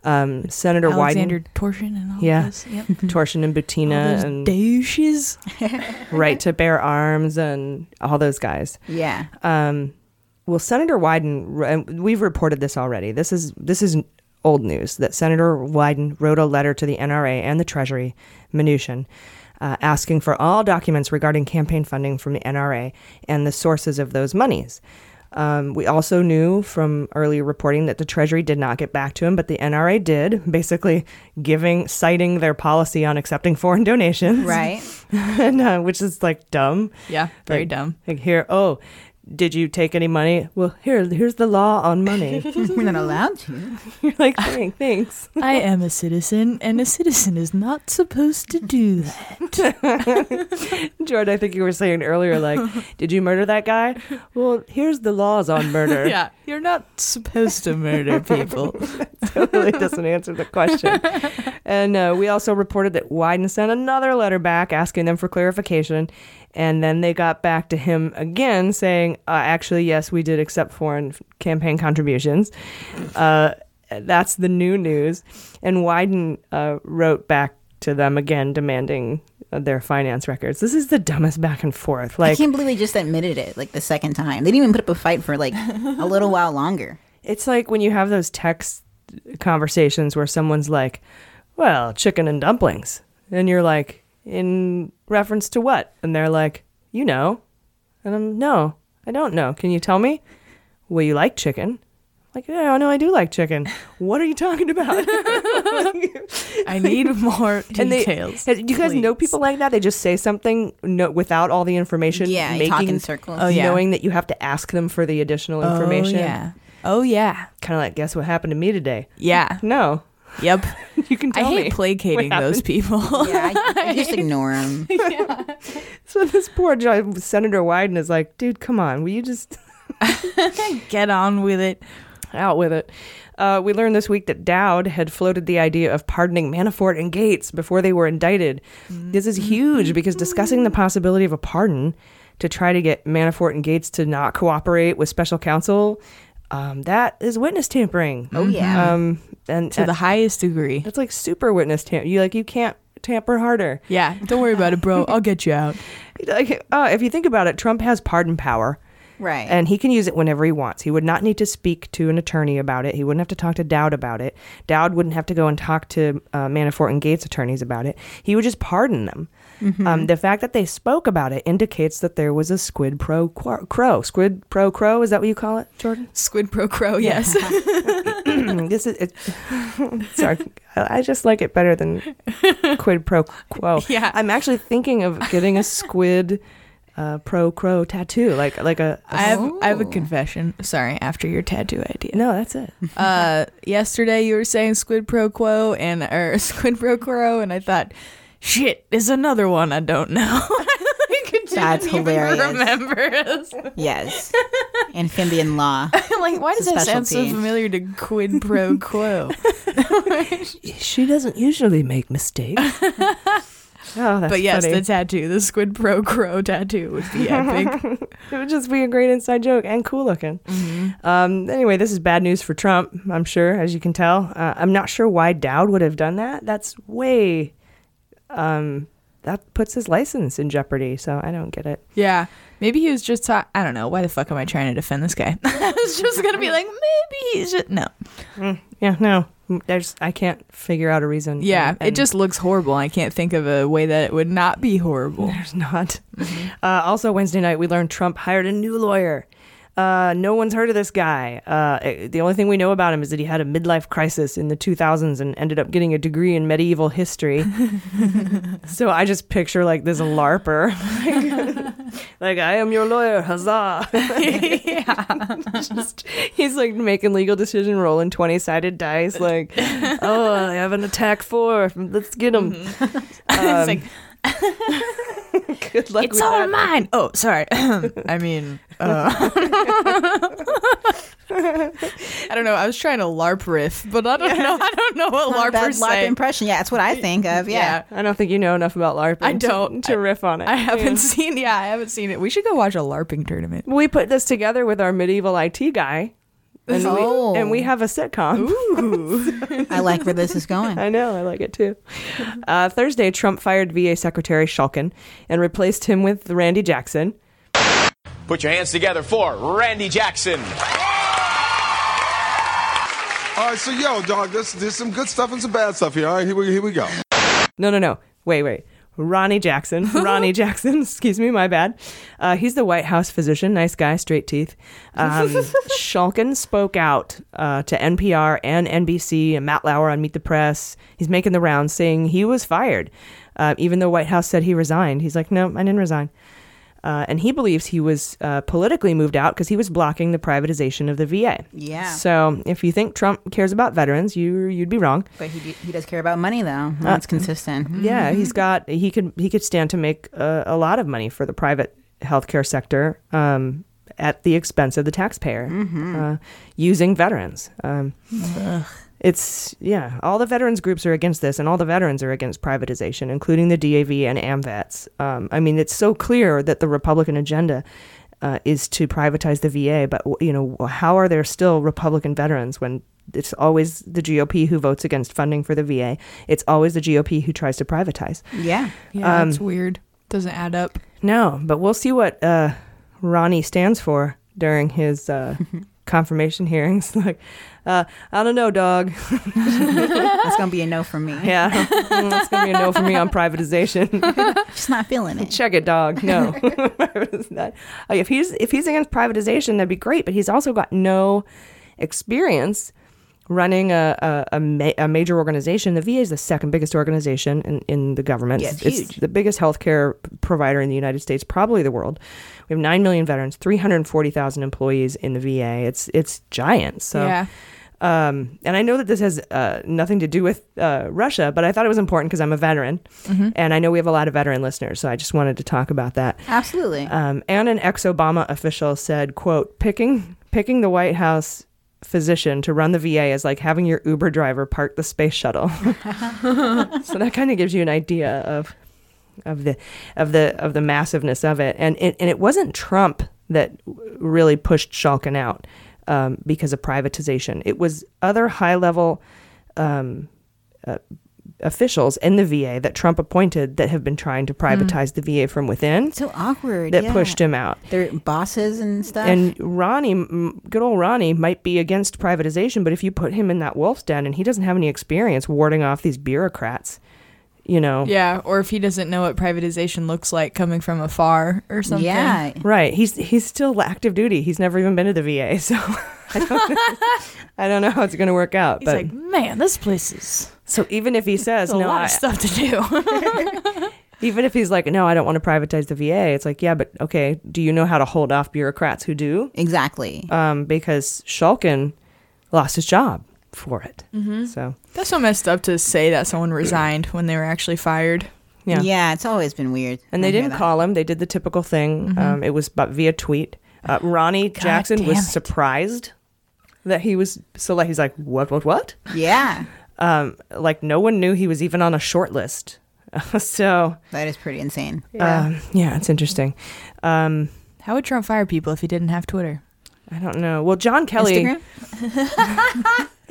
Um, Senator Alexander Wyden, Torshin and all Yeah. this. Yep. [LAUGHS] Torshin and Butina and douches. [LAUGHS] Right to Bear Arms and all those guys. Yeah. Um, well, Senator Wyden, we've reported this already. This is this is old news that Senator Wyden wrote a letter to the NRA and the Treasury, Mnuchin, uh, asking for all documents regarding campaign funding from the NRA and the sources of those monies. Um, we also knew from earlier reporting that the Treasury did not get back to him, but the NRA did, [LAUGHS] basically giving, citing their policy on accepting foreign donations, Right. [LAUGHS] and, uh, which is like dumb. Yeah, very Like- dumb. Like here, oh, did you take any money? Well, here, here's the law on money. [LAUGHS] We're not allowed to. [LAUGHS] You're like, "Thank- thanks. [LAUGHS] I am a citizen, and a citizen is not supposed to do that. Jordan, I think you were saying earlier, like, did you murder that guy? Well, here's the laws on murder. yeah, you're not supposed to murder people. totally doesn't answer the question. And uh, we also reported that Wyden sent another letter back asking them for clarification. And then they got back to him again saying, uh, actually, yes, we did accept foreign campaign contributions. Uh, that's the new news. And Wyden uh, wrote back to them again demanding uh, their finance records. This is the dumbest back and forth. Like, I can't believe they just admitted it like the second time. They didn't even put up a fight for like a little [LAUGHS] while longer. It's like when you have those text conversations where someone's like, well, chicken and dumplings. And you're like, in reference to what? And they're like, you know. And I'm, no, I don't know. Can you tell me? Well, you like chicken. Like, yeah, no, I do like chicken. What are you talking about? [LAUGHS] I need more [LAUGHS] And they- details. do you guys know people like that? They just say something no, without all the information. Yeah, making, talk in circles. Oh, yeah. knowing that you have to ask them for the additional information. Oh, information. yeah. Oh, yeah. Kind of like, guess what happened to me today? Yeah. No, Yep. [LAUGHS] you can I tell hate me. placating what those happened. people. Yeah, I, I [LAUGHS] just ignore them. [LAUGHS] So this poor jo- Senator Wyden is like, dude, come on, will you just Get on with it. out with it? Uh, we learned this week that Dowd had floated the idea of pardoning Manafort and Gates before they were indicted. This is huge because discussing the possibility of a pardon to try to get Manafort and Gates to not cooperate with special counsel, um, that is witness tampering. Oh yeah. Um, and To the highest degree. that's like super witness tamper. You like you can't tamper harder. Yeah. Don't worry about it, bro. I'll get you out. [LAUGHS] Like, uh, if you think about it, Trump has pardon power. right. and he can use it whenever he wants. He would not need to speak to an attorney about it. He wouldn't have to talk to Dowd about it. Dowd wouldn't have to go and talk to uh, Manafort and Gates attorneys about it. He would just pardon them. Um, the fact that they spoke about it indicates that there was a squid pro quo- crow. Squid pro crow is that what you call it, Jordan? Squid pro crow, yes. [LAUGHS] this is it, [LAUGHS] sorry. I I just like it better than quid pro quo. [LAUGHS] Yeah. I'm actually thinking of getting a squid uh, pro crow tattoo, like like a. a I have I have a confession. Sorry, after your tattoo idea. no, that's it. Uh yesterday you were saying squid pro quo and or squid pro quo and I thought shit is another one I don't know. I [LAUGHS] [LAUGHS] could That's didn't even hilarious. Remember. [LAUGHS] yes. Amphibian law. Like, why does It's a that sound so familiar to quid pro quo? She doesn't usually make mistakes. Oh, that's but yes, funny. the tattoo, the squid pro crow tattoo would be epic. it would just be a great inside joke and cool looking. Um, anyway, this is bad news for Trump, I'm sure, as you can tell. Uh, I'm not sure why Dowd would have done that. That's way, um, that puts his license in jeopardy. So I don't get it. yeah, maybe he was just. ta- I don't know. Why the fuck am I trying to defend this guy? [LAUGHS] I was just gonna be like, maybe he's just no. Yeah, no, there's I can't figure out a reason. Yeah, And- it just looks horrible. I can't think of a way that it would not be horrible. [LAUGHS] there's not. Uh, also, Wednesday night we learned Trump hired a new lawyer. Uh, no one's heard of this guy. Uh, eh, the only thing we know about him is that he had a midlife crisis in the 2000s and ended up getting a degree in medieval history. [LAUGHS] so I just picture like this LARPer. [LAUGHS] like, I am your lawyer, huzzah. [LAUGHS] just, he's like making legal decision, rolling 20 sided dice. Like, oh, I have an attack four. Let's get him. it's like [LAUGHS] Good luck it's with all that. mine. Oh, sorry. [LAUGHS] I mean, uh, [LAUGHS] I don't know. I was trying to LARP riff, but I don't know. I don't know what Not a bad LARPers LARP say. impression. Yeah, that's what I think of. Yeah. I don't think you know enough about LARPing. I don't. to, riff on it. I haven't Yeah. seen. Yeah, I haven't seen it. We should go watch a LARPing tournament. We put this together with our medieval IT guy, and, Oh. we, and we have a sitcom. [LAUGHS] I like where this is going. I know, I like it too. Uh, Thursday, Trump fired VA Secretary Shulkin and replaced him with Randy Jackson. Put your hands together for Randy Jackson. All right, so yo, dog, there's, there's some good stuff and some bad stuff here. All right, here we, here we go. No, no, no. Wait, wait. Ronnie Jackson. [LAUGHS] Ronnie Jackson. [LAUGHS] Excuse me, my bad. Uh, he's the White House physician. Nice guy, straight teeth. Um, [LAUGHS] Shulkin spoke out uh, to NPR and NBC and Matt Lauer on Meet the Press. He's making the rounds saying he was fired, uh, even though White House said he resigned. He's like, no, I didn't resign. Uh, and he believes he was uh, politically moved out because he was blocking the privatization of the VA. Yeah. So if you think Trump cares about veterans, you you'd be wrong. But he, he does care about money, though. That's consistent. Yeah, he's got he could he could stand to make a, a lot of money for the private healthcare sector um, at the expense of the taxpayer uh, using veterans. Um, it's yeah, all the veterans groups are against this, and all the veterans are against privatization, including the DAV and AMVETS. Um, I mean, it's so clear that the Republican agenda. Uh, is to privatize the VA, but you know how are there still Republican veterans when it's always the GOP who votes against funding for the VA? It's always the GOP who tries to privatize. Yeah. Yeah, Um, it's weird. Doesn't add up. No, but we'll see what uh, Ronnie stands for during his uh, [LAUGHS] confirmation hearings. [LAUGHS] like, uh, I don't know, dog. [LAUGHS] That's going to be a no from me. yeah, Mm, it's gonna be a no for me on [LAUGHS] privatization. Just not feeling it. Check it, dog. No, like, if he's if he's against privatization, that'd be great. But he's also got no experience running a a, a, ma- a major organization. The VA is the second biggest organization in, in the government. Yeah, it's huge. the biggest healthcare provider in the United States, probably the world. We have nine million veterans, three hundred forty thousand employees in the VA. It's it's giant. So. Yeah. Um, and I know that this has uh, nothing to do with uh, Russia, but I thought it was important because I'm a veteran, Mhm. and I know we have a lot of veteran listeners, so I just wanted to talk about that. Absolutely. Um, and an ex-Obama official said, "quote Picking picking the White House physician to run the VA is like having your Uber driver park the space shuttle." [LAUGHS] so that kind of gives you an idea of of the of the of the massiveness of it. And it, and it wasn't Trump that really pushed Shulkin out um, because of privatization. It was other high level. Um, uh, officials in the VA that Trump appointed that have been trying to hmm. privatize the VA from within So awkward. that yeah. pushed him out. Their bosses and stuff. And Ronnie, good old Ronnie, might be against privatization, but if you put him in that wolf's den and he doesn't have any experience warding off these bureaucrats, you know. Yeah, or if he doesn't know what privatization looks like coming from afar or something. Yeah. Right. He's he's still active duty. He's never even been to the VA, so [LAUGHS] I don't, [LAUGHS] I don't know how it's going to work out. He's but like, man, this place is so even if he says a no, lot I- of stuff to do. [LAUGHS] even if he's like, no, I don't want to privatize the VA, it's like, yeah, but okay, do you know how to hold off bureaucrats who do? Exactly. Um, because Shulkin lost his job for it. Mhm. So That's so messed up to say that someone resigned when they were actually fired. yeah. Yeah, it's always been weird. And they didn't call him. They did the typical thing. Mhm. Um, it was but via tweet. Uh, Ronnie Jackson was it. surprised that he was so like he's like what what what Yeah. [LAUGHS] um, like no one knew he was even on a short list [LAUGHS] so that is pretty insane. yeah, yeah it's interesting. Um, How would Trump fire people if he didn't have Twitter? I don't know. Well, John Kelly. Instagram? [LAUGHS]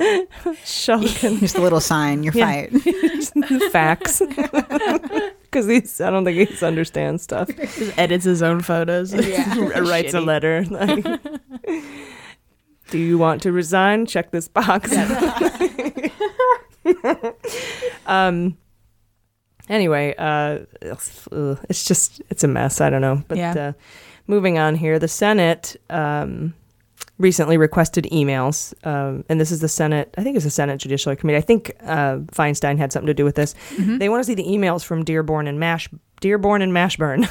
Shulkin. Just a little sign. You're Yeah. fired. [LAUGHS] Facts. Because he's, I don't think he understands stuff. Just edits his own photos. Yeah. Writes a letter. like, Do you want to resign? Check this box. [LAUGHS] um. Anyway, uh, it's just it's a mess. I don't know. But Yeah. uh, moving on here, the Senate um, recently requested emails, um, and this is the Senate. I think it's the Senate Judiciary Committee. I think uh, Feinstein had something to do with this. They want to see the emails from Dearborn and Mash. Dearborn and Mashburn,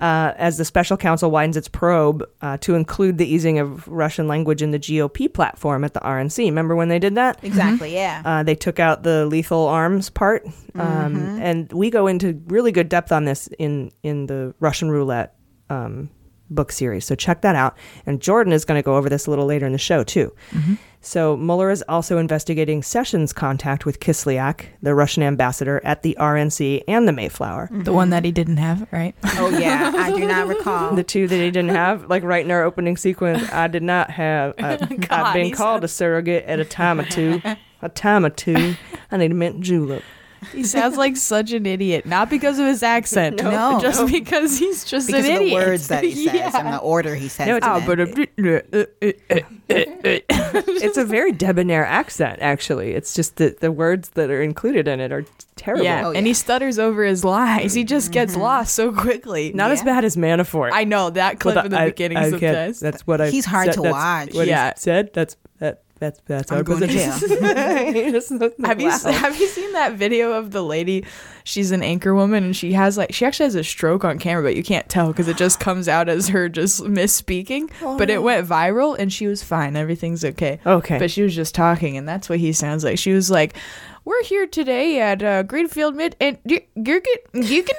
uh, as the special counsel widens its probe uh, to include the easing of Russian language in the GOP platform at the RNC. Remember when they did that? Exactly. Yeah. Uh, they took out the lethal arms part, um, Mhm. and we go into really good depth on this in in the Russian roulette um, book series. So check that out. And Jordan is going to go over this a little later in the show too. Mm-hmm. So Mueller is also investigating Sessions' contact with Kislyak, the Russian ambassador at the RNC and the Mayflower. The one that he didn't have, right? Oh yeah, I do not recall. The two that he didn't have, like right in our opening sequence, I did not have. Uh, [LAUGHS] I, I've been he called a surrogate at a time or two. A time or two. [LAUGHS] I need a mint julep. He sounds like such an idiot, not because of his accent, No. just No. because he's just because an of the words that he [LAUGHS] says Yeah. and the order he says. No, them it's- in. oh, it's a very debonair accent, actually. It's just that the words that are included in it are terrible. Yeah, and he stutters over his lies. He just gets mm-hmm. lost so quickly. Not as bad as Manafort. I know that clip But in the I- beginning I can't- sometimes. That's what I. He's hard said- to that's watch. What Yeah. he said. That's that. That's that's I'm our position. He [LAUGHS] [LAUGHS] just like, have you have you seen that video of the lady? She's an anchor woman and she has like she actually has a stroke on camera, but you can't tell because it just comes out as her just misspeaking. Oh, but no. it went viral and she was fine. Everything's okay. Okay. But she was just talking and that's what he sounds like. She was like. We're here today at uh, Greenfield Mid and you you can you can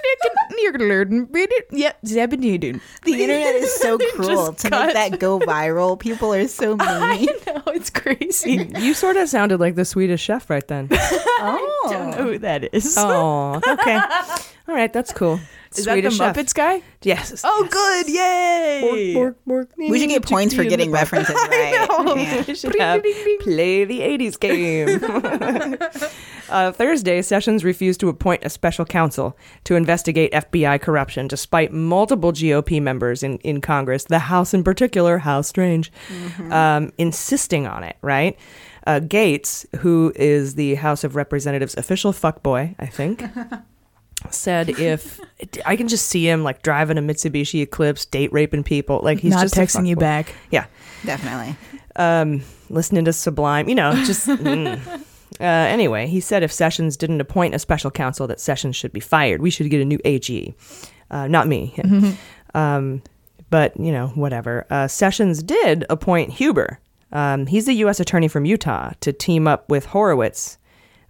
you can learn yep Zebedee The [LAUGHS] internet is so [LAUGHS] cruel to cut. make that go viral. People are so [LAUGHS] mean. I know it's crazy. You sort of sounded like the Swedish chef right then. Oh, Don't know who that is. oh, okay. All right, that's cool. Is Swedish that the Muppets guy? Yes. Oh, good! Yay! Bork, bork, bork. we should get points for getting [LAUGHS] references right. [LAUGHS] Yeah. We should have play the 80s game. [LAUGHS] uh, Thursday, Sessions refused to appoint a special counsel to investigate FBI corruption, despite multiple GOP members in, in Congress, the House in particular, how strange, um, insisting on it, right? Uh, Gaetz, who is the House of Representatives official fuckboy, I think, said if [LAUGHS] I can just see him like driving a Mitsubishi Eclipse, date raping people, like he's Not just texting you fuckboy. back. Yeah, Definitely. um, listening to Sublime, you know, just. [LAUGHS] mm. Uh, anyway, he said if Sessions didn't appoint a special counsel, that Sessions should be fired. We should get a new AG. Uh, not me. him. [LAUGHS] Um, but, you know, whatever. Uh, Sessions did appoint Huber. Um, he's the U.S. attorney from Utah to team up with Horowitz.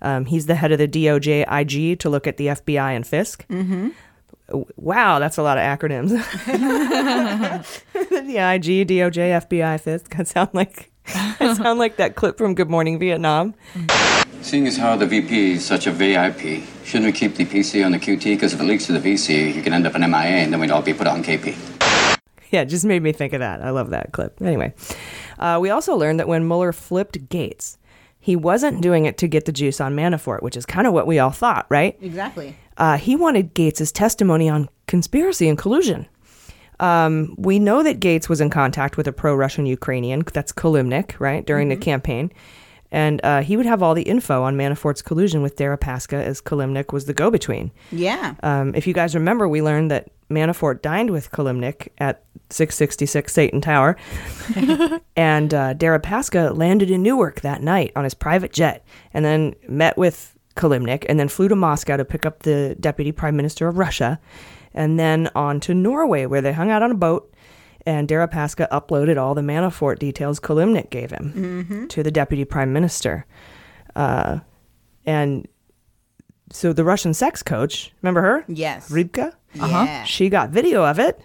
Um, he's the head of the DOJ IG to look at the FBI and Fisk. Mm-hmm. Wow, that's a lot of acronyms. [LAUGHS] the IG, DOJ, FBI, Fisk. That sound like that [LAUGHS] sound like that clip from Good Morning Vietnam. Seeing as how the VP is such a VIP, shouldn't we keep the PC on the QT? Because if it leaks to the VC, you can end up an MIA and then we'd all be put on KP. Yeah, just made me think of that. I love that clip. Anyway, uh, we also learned that when Mueller flipped Gates, he wasn't doing it to get the juice on Manafort, which is kind of what we all thought, right? Exactly. Uh, he wanted Gates' testimony on conspiracy and collusion. Um, we know that Gates was in contact with a pro-Russian Ukrainian, that's Kilimnik, right, during the campaign, and uh, he would have all the info on Manafort's collusion with Deripaska as Kilimnik was the go-between. Yeah. Um, if you guys remember, we learned that Manafort dined with Kilimnik at 666 Satan Tower, [LAUGHS] and uh, Deripaska landed in Newark that night on his private jet, and then met with Kilimnik, and then flew to Moscow to pick up the deputy prime minister of Russia, and then on to Norway, where they hung out on a boat. And Deripaska uploaded all the Manafort details Kilimnik gave him Mhm. to the deputy prime minister. Uh, and so the Russian sex coach, remember her? Yes. Rybka? Yeah. She got video of it,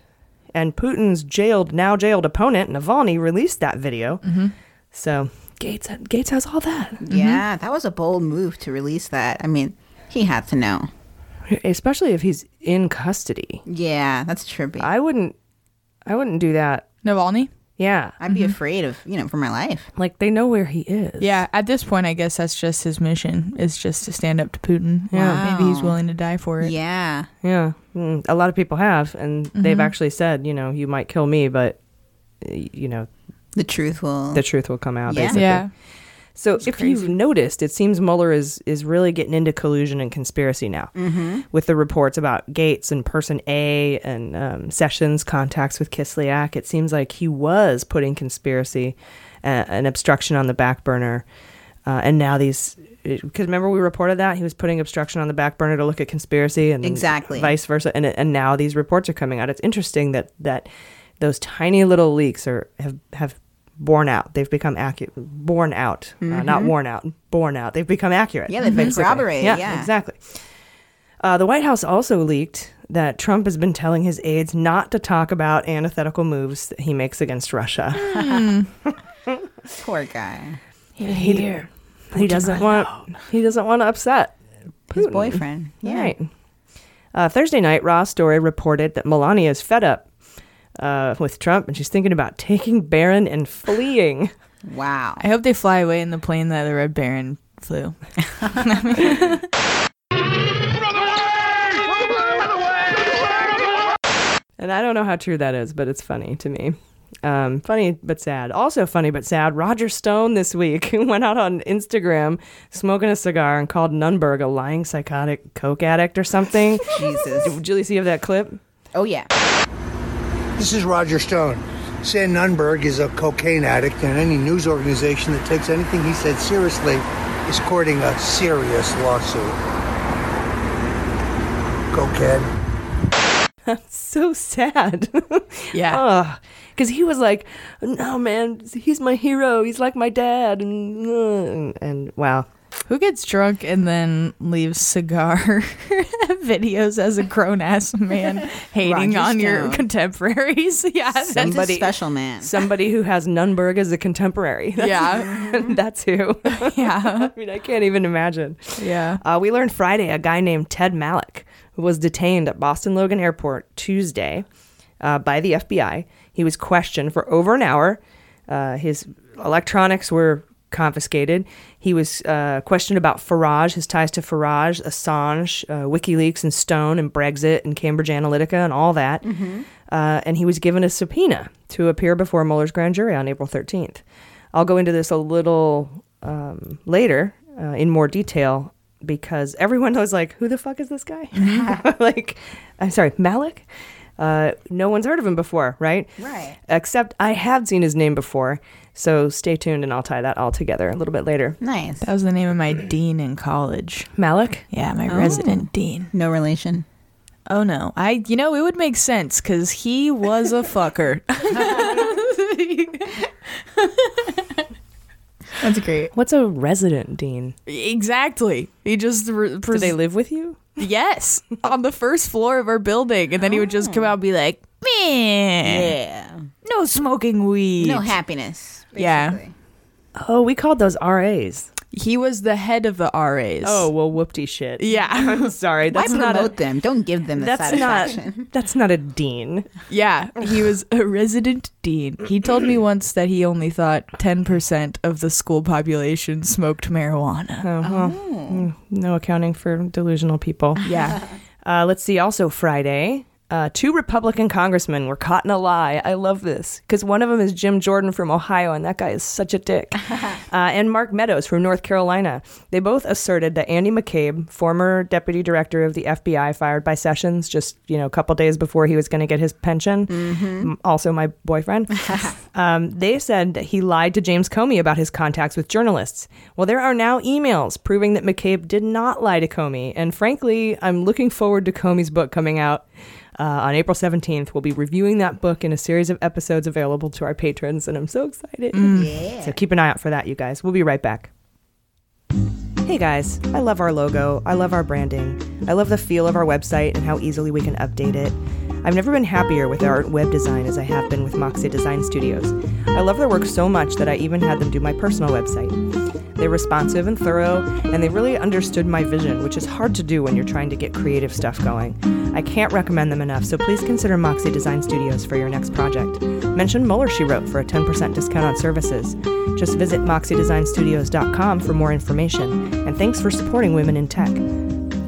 and Putin's jailed, now jailed opponent, Navalny, released that video. Mhm. So Gates, Gates has all that. Yeah, that was a bold move to release that. I mean, he had to know. especially if he's in custody. Yeah, that's trippy. I wouldn't. I wouldn't do that. Navalny? Yeah, I'd be afraid of you know for my life. like they know where he is. Yeah, at this point, I guess that's just his mission is just to stand up to Putin. Yeah. Maybe he's willing to die for it. Yeah. Yeah, Mm, a lot of people have, and they've Mhm. actually said, you know, you might kill me, but uh, you know, The truth will. the truth will come out. Yeah. Basically. Yeah. So if you've noticed, it seems Mueller is is really getting into collusion and conspiracy now, Mhm. with the reports about Gates and Person A and um, Sessions' contacts with Kislyak. It seems like he was putting conspiracy uh, and obstruction on the back burner, uh, and now these. Because remember we reported that he was putting obstruction on the back burner to look at conspiracy and Exactly. vice versa, and and now these reports are coming out. It's interesting that that those tiny little leaks are have have borne out. They've become accurate, borne out, uh, not Mhm. worn out, borne out. They've become accurate. Yeah, they've been corroborated, yeah. exactly. Uh, the White House also leaked that Trump has been telling his aides not to talk about antithetical moves that he makes against Russia. [LAUGHS] Poor guy. he, he doesn't want he doesn't want to upset His boyfriend. Yeah. Right. Uh, Thursday night, Raw Story reported that Melania is fed up uh, with Trump and she's thinking about taking Barron and fleeing. [LAUGHS] Wow. I hope they fly away in the plane that the Red Baron flew. [LAUGHS] And I don't know how true that is, but it's funny to me. Um, funny but sad. Also funny but sad. Roger Stone this week [LAUGHS] went out on Instagram smoking a cigar and called Nunberg a lying psychotic coke addict or something. Jesus. Did Julie see of that clip? Oh yeah. This is Roger Stone. Sam Nunberg is a cocaine addict, and any news organization that takes anything he said seriously is courting a serious lawsuit. Cokehead. That's [LAUGHS] so sad. Yeah. [LAUGHS] Because he was like, no, man, he's my hero. He's like my dad. And, uh, and, and wow. Who gets drunk and then leaves cigar [LAUGHS] videos as a grown ass man [LAUGHS] hating Roger on your contemporaries? [LAUGHS] yeah, that's- Somebody- special man. Somebody who has Nunberg as a contemporary. That's- Yeah. That's who. Yeah. I mean, I can't even imagine. Yeah. Uh, we learned Friday a guy named Ted Malloch who was detained at Boston Logan Airport Tuesday uh, by the FBI. He was questioned for over an hour. Uh, his electronics were confiscated. He was uh, questioned about Farage, his ties to Farage, Assange, uh, WikiLeaks, and Stone, and Brexit, and Cambridge Analytica, and all that. Uh, and he was given a subpoena to appear before Mueller's grand jury on April 13th. I'll go into this a little um, later uh, in more detail because everyone was like, "Who the fuck is this guy?" [LAUGHS] [LAUGHS] like, I'm sorry, Malloch. Uh, no one's heard of him before, right? Right. Except I have seen his name before. So stay tuned, and I'll tie that all together a little bit later. Nice. That was the name of my dean in college. Malloch. Yeah, my Oh. resident dean. No relation. Oh no, I you know it would make sense because he was a fucker. [LAUGHS] That's great. What's a resident dean? Exactly. He just re- Do they live with you? Yes, on the first floor of our building, and then he would just come oh. out and be like, "Man, Yeah. no smoking weed, No happiness. Yeah. Oh, we called those RAs. He was the head of the RAs. Oh well, whoopty shit. Yeah. [LAUGHS] I'm sorry. Why That's not promote a. them? Don't give them the That's not. [LAUGHS] That's not a dean. Yeah, he was a resident dean. He told me once that he only thought 10% of the school population smoked marijuana. Oh, well, mm, no accounting for delusional people. Yeah. [LAUGHS] Uh, let's see. Also, Friday, uh, two Republican congressmen were caught in a lie. I love this because one of them is Jim Jordan from Ohio, and that guy is such a dick. [LAUGHS] uh, and Mark Meadows from North Carolina. They both asserted that Andy McCabe, former deputy director of the FBI, fired by Sessions just you know a couple days before he was going to get his pension, m- also my boyfriend. [LAUGHS] um, they said that he lied to James Comey about his contacts with journalists. Well, there are now emails proving that McCabe did not lie to Comey, and frankly, I'm looking forward to Comey's book coming out. Uh, on April 17th, we'll be reviewing that book in a series of episodes available to our patrons, and I'm so excited. Yeah. So keep an eye out for that, you guys. We'll be right back. Hey guys, I love our logo. I love our branding. I love the feel of our website and how easily we can update it. I've never been happier with our web design as I have been with Moxie Design Studios. I love their work so much that I even had them do my personal website. They're responsive and thorough, and they really understood my vision, which is hard to do when you're trying to get creative stuff going. I can't recommend them enough, so please consider Moxie Design Studios for your next project. Mention Mueller She Wrote for a 10% discount on services. Just visit moxiedesignstudios.com for more information, and thanks for supporting women in tech.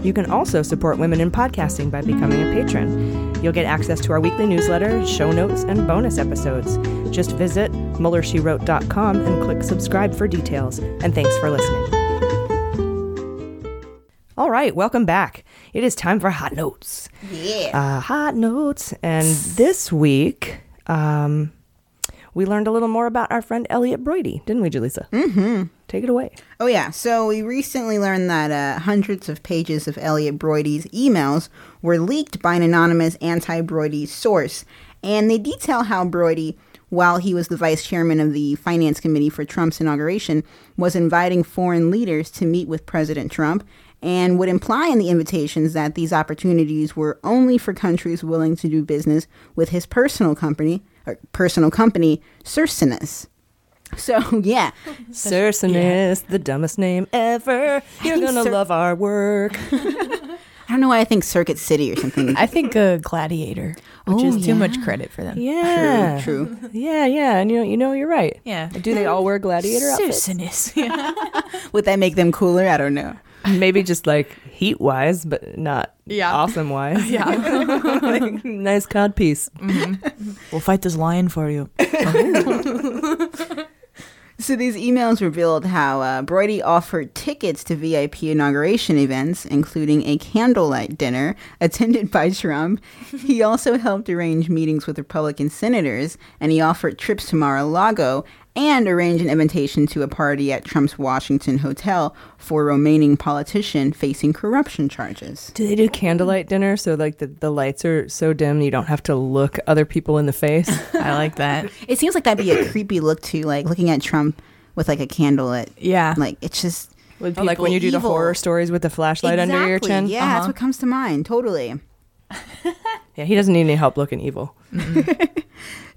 You can also support women in podcasting by becoming a patron. You'll get access to our weekly newsletter, show notes, and bonus episodes. Just visit MuellerSheWrote.com and click subscribe for details. And thanks for listening. All right, welcome back. It is time for hot notes. Yeah. Uh, hot notes. And this week, um, we learned a little more about our friend Elliot Broidy, didn't we, Julissa? Mm-hmm. Take it away. Oh, yeah. So we recently learned that uh, hundreds of pages of Elliot Broidy's emails were leaked by an anonymous anti Broidy source. And they detail how Broidy, while he was the vice chairman of the finance committee for Trump's inauguration, was inviting foreign leaders to meet with President Trump and would imply in the invitations that these opportunities were only for countries willing to do business with his personal company, or personal company, Circinus. So [LAUGHS] yeah, Circinus, the dumbest name ever. You're gonna Cer- love our work. [LAUGHS] I don't know why I think Circuit City or something. [LAUGHS] I think a gladiator, which Oh, is too much credit for them. Yeah, True, Yeah, yeah, and you know, you know, you're right. Yeah. Do they all wear gladiator outfits? Circinus. Yeah. Would that make them cooler? I don't know. Maybe just like heat wise, but not Yeah. awesome wise. Yeah. Like, nice cod piece. Mm-hmm. we'll fight this lion for you. So these emails revealed how uh, Broidy offered tickets to VIP inauguration events, including a candlelight dinner [LAUGHS] attended by Trump. He also helped arrange meetings with Republican senators, and he offered trips to Mar-a-Lago and arrange an invitation to a party at Trump's Washington hotel for a Romanian politician facing corruption charges. Do they do candlelight dinner so like the, the lights are so dim you don't have to look other people in the face? [LAUGHS] I like that. It seems like that'd be a creepy look too, like looking at Trump with like a candlelit. Yeah. Like it's just With Oh, like when you do the horror stories with the flashlight under your chin. Yeah, that's Uh-huh. what comes to mind. Totally. [LAUGHS] Yeah, he doesn't need any help looking evil. [LAUGHS]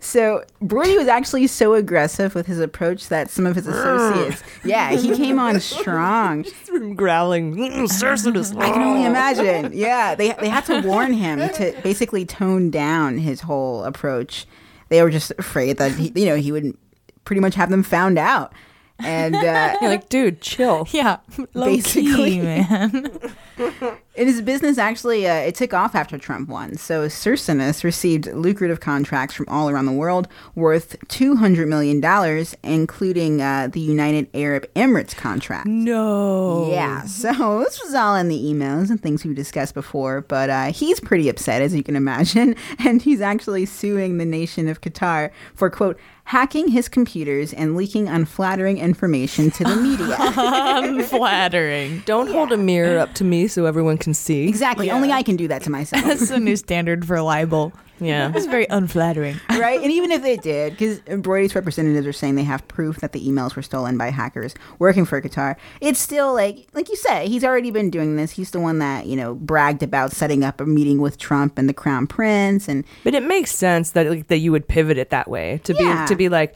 So Broidy was actually so aggressive with his approach that some of his associates, yeah, he came on strong. [LAUGHS] Growling, "Mm, [LAUGHS] I can only [LAUGHS] imagine. Yeah, they they had to warn him to basically tone down his whole approach. They were just afraid that he, you know he would pretty much have them found out. And uh, You're like, dude, chill. Yeah. Low Basically. key, man. In his business, actually, uh, it took off after Trump won. So Circinus received lucrative contracts from all around the world worth $200 million, including uh, the United Arab Emirates contract. No. Yeah, so this was all in the emails and things we discussed before, but uh, he's pretty upset, as you can imagine, [LAUGHS] and he's actually suing the nation of Qatar for, quote, hacking his computers and leaking unflattering information to the media. [LAUGHS] Unflattering. Don't hold a mirror up to me so everyone can see. exactly, only I can do that to myself. [LAUGHS] That's the new standard for libel. Yeah. It's very unflattering. [LAUGHS] right? And even if they did, because Broidy's representatives are saying they have proof that the emails were stolen by hackers working for Qatar, it's still like, like you said, he's already been doing this. He's the one that you know bragged about setting up a meeting with Trump and the Crown Prince, and But it makes sense that like, that you would pivot it that way to Yeah. be to be like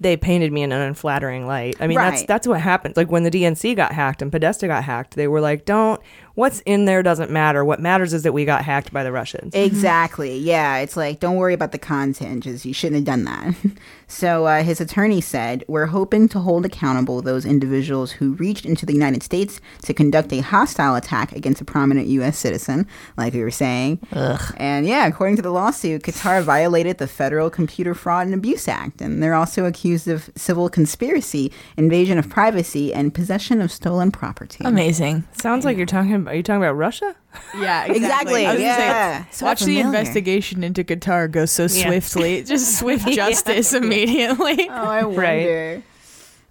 they painted me in an unflattering light. I mean that's that's what happened. Like when the DNC got hacked and Podesta got hacked, they were like, "Don't what's in there doesn't matter. What matters is that we got hacked by the Russians." [LAUGHS] Exactly. Yeah, it's like don't worry about the content. Just you shouldn't have done that. [LAUGHS] so uh, his attorney said, "We're hoping to hold accountable those individuals who reached into the United States to conduct a hostile attack against a prominent U.S. citizen, like we were saying." Ugh. And yeah, according to the lawsuit, Qatar violated the Federal Computer Fraud and Abuse Act, and they're also accused of civil conspiracy, invasion of privacy, and possession of stolen property. Amazing. Sounds like you're talking about are you talking about Russia? Yeah, [LAUGHS] Exactly, I was gonna say, yeah. So watch the familiar. investigation into Qatar go so Yeah. swiftly. [LAUGHS] Just swift justice immediately. [LAUGHS] Oh, I wonder. Right.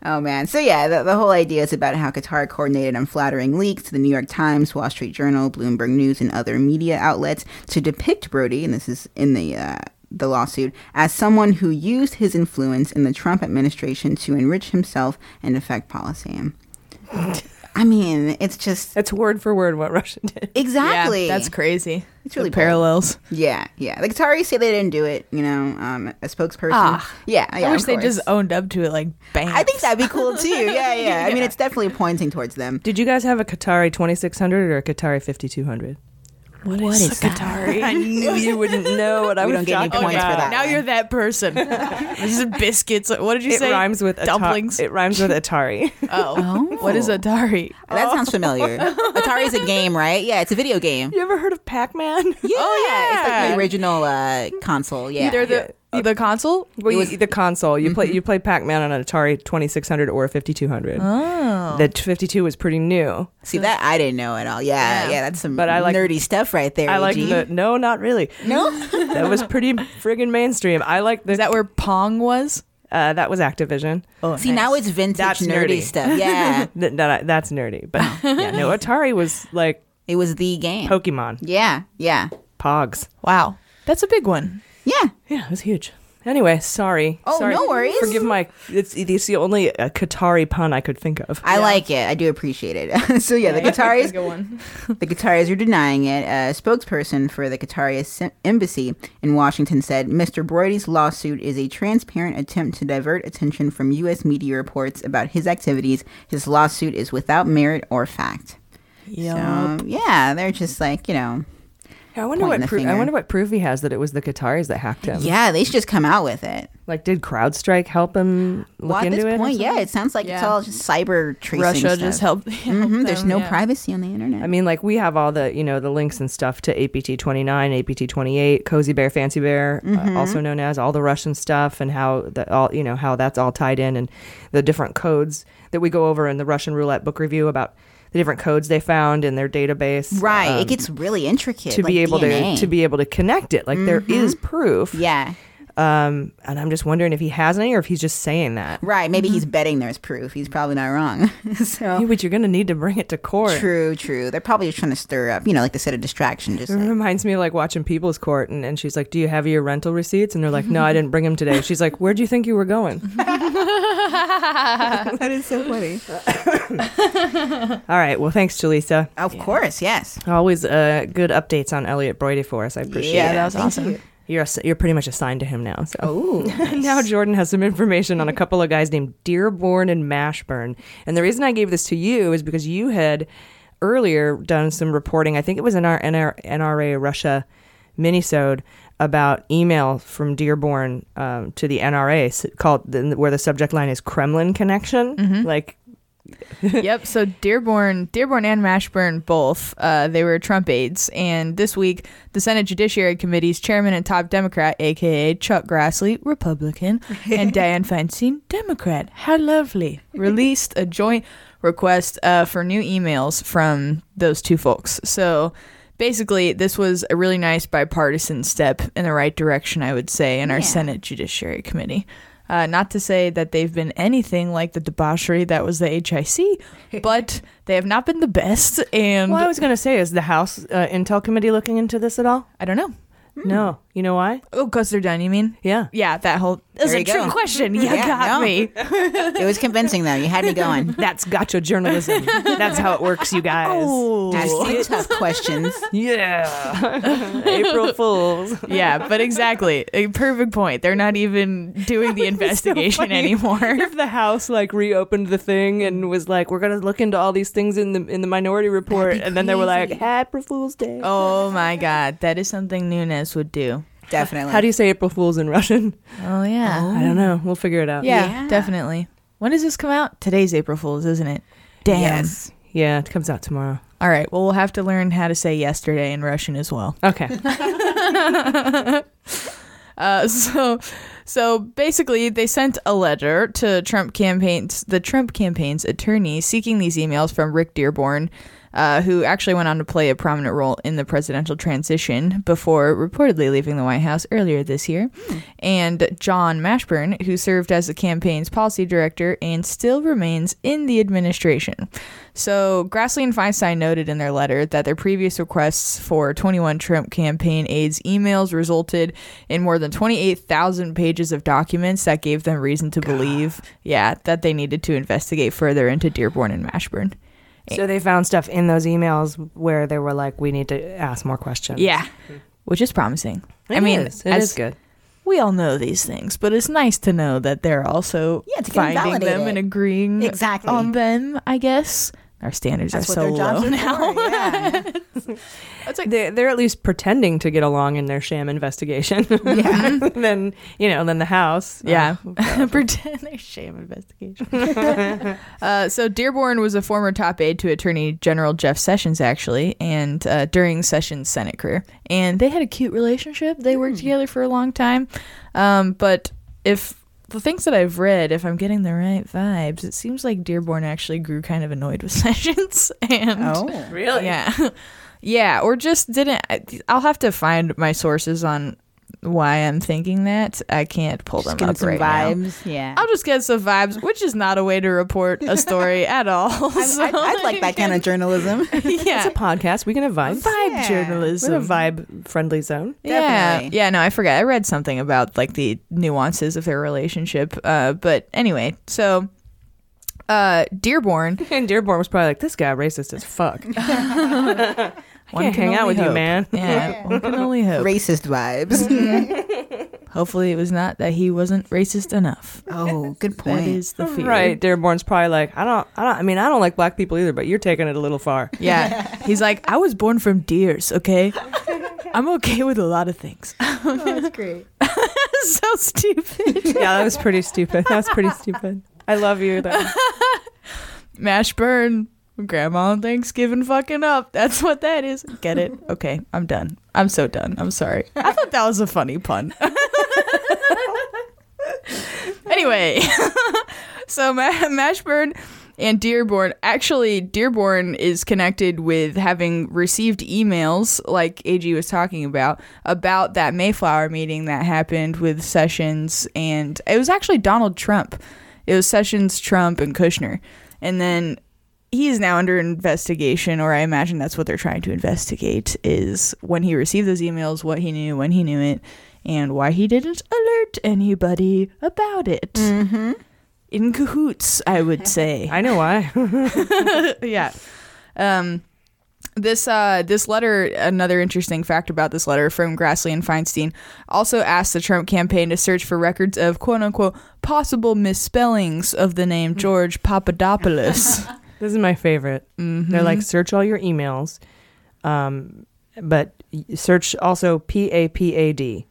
Oh man. So yeah, the, the whole idea is about how Qatar coordinated unflattering leaks to the New York Times, Wall Street Journal, Bloomberg News, and other media outlets to depict Broidy, and this is in the uh, the lawsuit, as someone who used his influence in the Trump administration to enrich himself and affect policy. I mean, it's just That's word for word what Russia did. [LAUGHS] exactly. Yeah, that's crazy. It's really The parallels. Yeah, yeah. The Qataris say they didn't do it. You know, um, a spokesperson. Ah. yeah, yeah. I wish of they just owned up to it like bam. I think that'd be cool [LAUGHS] too. Yeah, yeah. I mean, it's definitely pointing towards them. Did you guys have a Qatari 2600 or a Qatari 5200? What What is, is a? Qatari? [LAUGHS] I knew you wouldn't know what I We was don't talking points for about. that. Now one. you're that person. [LAUGHS] this is biscuits. What did you It say? rhymes with Ata- dumplings. it rhymes with Atari. [LAUGHS] oh. what is Atari? That sounds familiar. Atari's a game, right? Yeah, it's a video game. you ever heard of Pac-Man? Oh yeah, it's like the original uh, console. Yeah, They're the Uh, the console. Well, you- was- the console. You play you mm-hmm. play Pac-Man on an Atari 2600 or a 5200. Oh. The 52 was pretty new. See that I didn't know at all. Yeah, Yeah. yeah, that's some But I like- nerdy stuff right there. I like the no, not really. no. That was pretty friggin' mainstream. I like the Is that where Pong was? uh, that was Activision. Oh, See, now it's vintage That's nerdy nerdy. stuff. [LAUGHS] [LAUGHS] Yeah, Th- that, uh, that's nerdy, but [LAUGHS] yeah, no. Atari was like it was the game. Pokemon, Yeah, yeah, Pogs. wow. That's a big one. Yeah. Yeah, it was huge. Anyway, sorry. Oh, Sorry. no worries. Forgive my. It's, it's the only uh, Qatari pun I could think of. I like it. I do appreciate it. [LAUGHS] so yeah, the Qataris, Good one. [LAUGHS] the Qataris are denying it. A spokesperson for the Qatari Em- embassy in Washington said, "Mr. Broidy's lawsuit is a transparent attempt to divert attention from U.S. media reports about his activities. His lawsuit is without merit or fact." Yup. So yeah, they're just like you know, I wonder what. the Proof, I wonder what proof he has that it was the Qataris that hacked him. yeah, they should just come out with it. Like, did CrowdStrike help him look Well, at into this it? point, yeah, it sounds like it's all just cyber tracing. Russia stuff. just helped. [LAUGHS] helped Mhm, There's no yeah. privacy on the internet. I mean, like we have all the you know the links and stuff to APT twenty nine, APT twenty eight, Cozy Bear, Fancy Bear, Mm-hmm. uh, also known as all the Russian stuff, and how that all you know how that's all tied in, and the different codes that we go over in the Russian roulette book review about the different codes they found in their database. right, um, it gets really intricate to be able DNA. to to be able to connect it. Like there is proof. yeah. Um, and I'm just wondering if he has any or if he's just saying that. Right, maybe he's betting there's proof. He's probably not wrong. [LAUGHS] so Yeah, but you're gonna need to bring it to court. true, true. They're probably just trying to stir up, you know, like they said, a distraction. Just It like, reminds me of like watching People's Court, and, and she's like, "Do you have your rental receipts?" And they're like, "No, I didn't bring them today." She's like, "Where do you think you were going?" [LAUGHS] that is so funny. [LAUGHS] All right, well, thanks, Jaleesa. Of course, yes. Always uh, good updates on Elliot Broidy for us. I appreciate Yeah, it. Yeah, that was thank awesome. you. You're ass- you're pretty much assigned to him now. So Oh, [LAUGHS] now Jordan has some information on a [LAUGHS] couple of guys named Dearborn and Mashburn. And the reason I gave this to you is because you had earlier done some reporting. I think it was in our NR- NRA Russia minisode about email from Dearborn um, to the NRA called where the subject line is Kremlin connection. Like [LAUGHS] yep. So Dearborn, Dearborn and Mashburn both, uh, they were Trump aides, and this week the Senate Judiciary Committee's chairman and top Democrat, aka Chuck Grassley, Republican, and [LAUGHS] Dianne Feinstein, Democrat, how lovely, [LAUGHS] released a joint request uh, for new emails from those two folks. So. Basically, this was a really nice bipartisan step in the right direction, I would say, in our Yeah. Senate Judiciary Committee. Uh, not to say that they've been anything like the debauchery that was the HIC, [LAUGHS] but they have not been the best. And well, I was going to say, is the House uh, Intel Committee looking into this at all? I don't know. Hmm. No. You know why? Oh, because they're done, you mean? Yeah. Yeah, that whole. That's There a you true go. question. You [LAUGHS] Yeah, got no. me. [LAUGHS] it was convincing though. You had me going. [LAUGHS] That's gotcha journalism. That's how it works, you guys. Oh. Asking tough questions. Yeah. April Fools. yeah, but exactly. A perfect point. They're not even doing the investigation funny. anymore. if the House like reopened the thing and was like, "We're gonna look into all these things in the in the Minority Report," and then they were like, crazy. "April Fool's Day." Oh my God. That is something Nunes would do. Definitely. How do you say April Fools in Russian? Oh, yeah. I don't know. We'll figure it out. Yeah, Yeah. definitely. When does this come out? Today's April Fool's, isn't it? Damn. Yes. Yeah, it comes out tomorrow. All right. Well, we'll have to learn how to say yesterday in Russian as well. Okay. [LAUGHS] [LAUGHS] Uh, so, so basically, they sent a letter to Trump campaigns, the Trump campaign's attorney, seeking these emails from Rick Dearborn, uh, who actually went on to play a prominent role in the presidential transition before reportedly leaving the White House earlier this year, and John Mashburn, who served as the campaign's policy director and still remains in the administration. So, Grassley and Feinstein noted in their letter that their previous requests for 21 Trump campaign aides emails resulted in more than 28,000 pages of documents that gave them reason to believe, yeah, that they needed to investigate further into Dearborn and Mashburn. So they found stuff in those emails where they were like, "We need to ask more questions." Yeah, which is promising. I mean, is. It as is good. We all know these things, but it's nice to know that they're also Yeah, to get finding them validated. and agreeing Exactly. on them. I guess our standards That's are so low are now. for, yeah. [LAUGHS] they're, they're at least pretending to get along in their sham investigation. [LAUGHS] Yeah. [LAUGHS] then you know, then the house. Yeah. Oh, Pretend they sham investigation. uh, so Dearborn was a former top aide to Attorney General Jeff Sessions, actually, and uh, during Sessions' Senate career, and they had a cute relationship. They worked together for a long time. Um, but if the things that I've read, if I'm getting the right vibes, it seems like Dearborn actually grew kind of annoyed with [LAUGHS] Sessions. And Oh. Really? Yeah. [LAUGHS] yeah, or just didn't. I- I'll have to find my sources on why I'm thinking that. I can't pull them Getting up some right now. vibes. Yeah. I'll just get some vibes, which is not a way to report a story [LAUGHS] at all. So, I'd, I'd like that kind of journalism. [LAUGHS] yeah, It's a podcast. We can have vibes. vibe Yeah. journalism. We're a vibe friendly zone. Yeah, Definitely. yeah. No, I forget. I read something about like the nuances of their relationship. Uh, but anyway, so uh, Dearborn. And [LAUGHS] Dearborn was probably like, "This guy racist as fuck." One can't can hang out only with you, man. Yeah, [LAUGHS] one can only hope. Racist vibes. [LAUGHS] Mm-hmm. [LAUGHS] Hopefully, it was not that he wasn't racist enough. oh, good point. is the fear. Right, Dearborn's probably like, "I don't, I don't. I mean, I don't like black people either, but you're taking it a little far." Yeah. He's like, I was born from deers, okay? I'm okay with a lot of things. Oh, that's great. so stupid. yeah, that was pretty stupid. That was pretty stupid. I love you though. Mash burn. Grandma on Thanksgiving fucking up. That's what that is. Get it? Okay, I'm done. I'm so done. I'm sorry. I thought that was a funny pun. [LAUGHS] anyway, [LAUGHS] so Ma- Mashburn and Dearborn. Actually, Dearborn is connected with having received emails, like AG was talking about, about that Mayflower meeting that happened with Sessions, and it was actually Donald Trump. It was Sessions, Trump, and Kushner, and then he is now under investigation, or I imagine that's what they're trying to investigate. Is when he received those emails, what he knew, when he knew it, and why he didn't alert anybody about it. Mm-hmm. In cahoots, I would [LAUGHS] say. I know why. [LAUGHS] yeah. Um, this uh, this letter, another interesting fact about this letter from Grassley and Feinstein, also asked the Trump campaign to search for records of quote unquote possible misspellings of the name [LAUGHS] George Papadopoulos. This is my favorite. They're like, search all your emails, um, but search also P A P A D.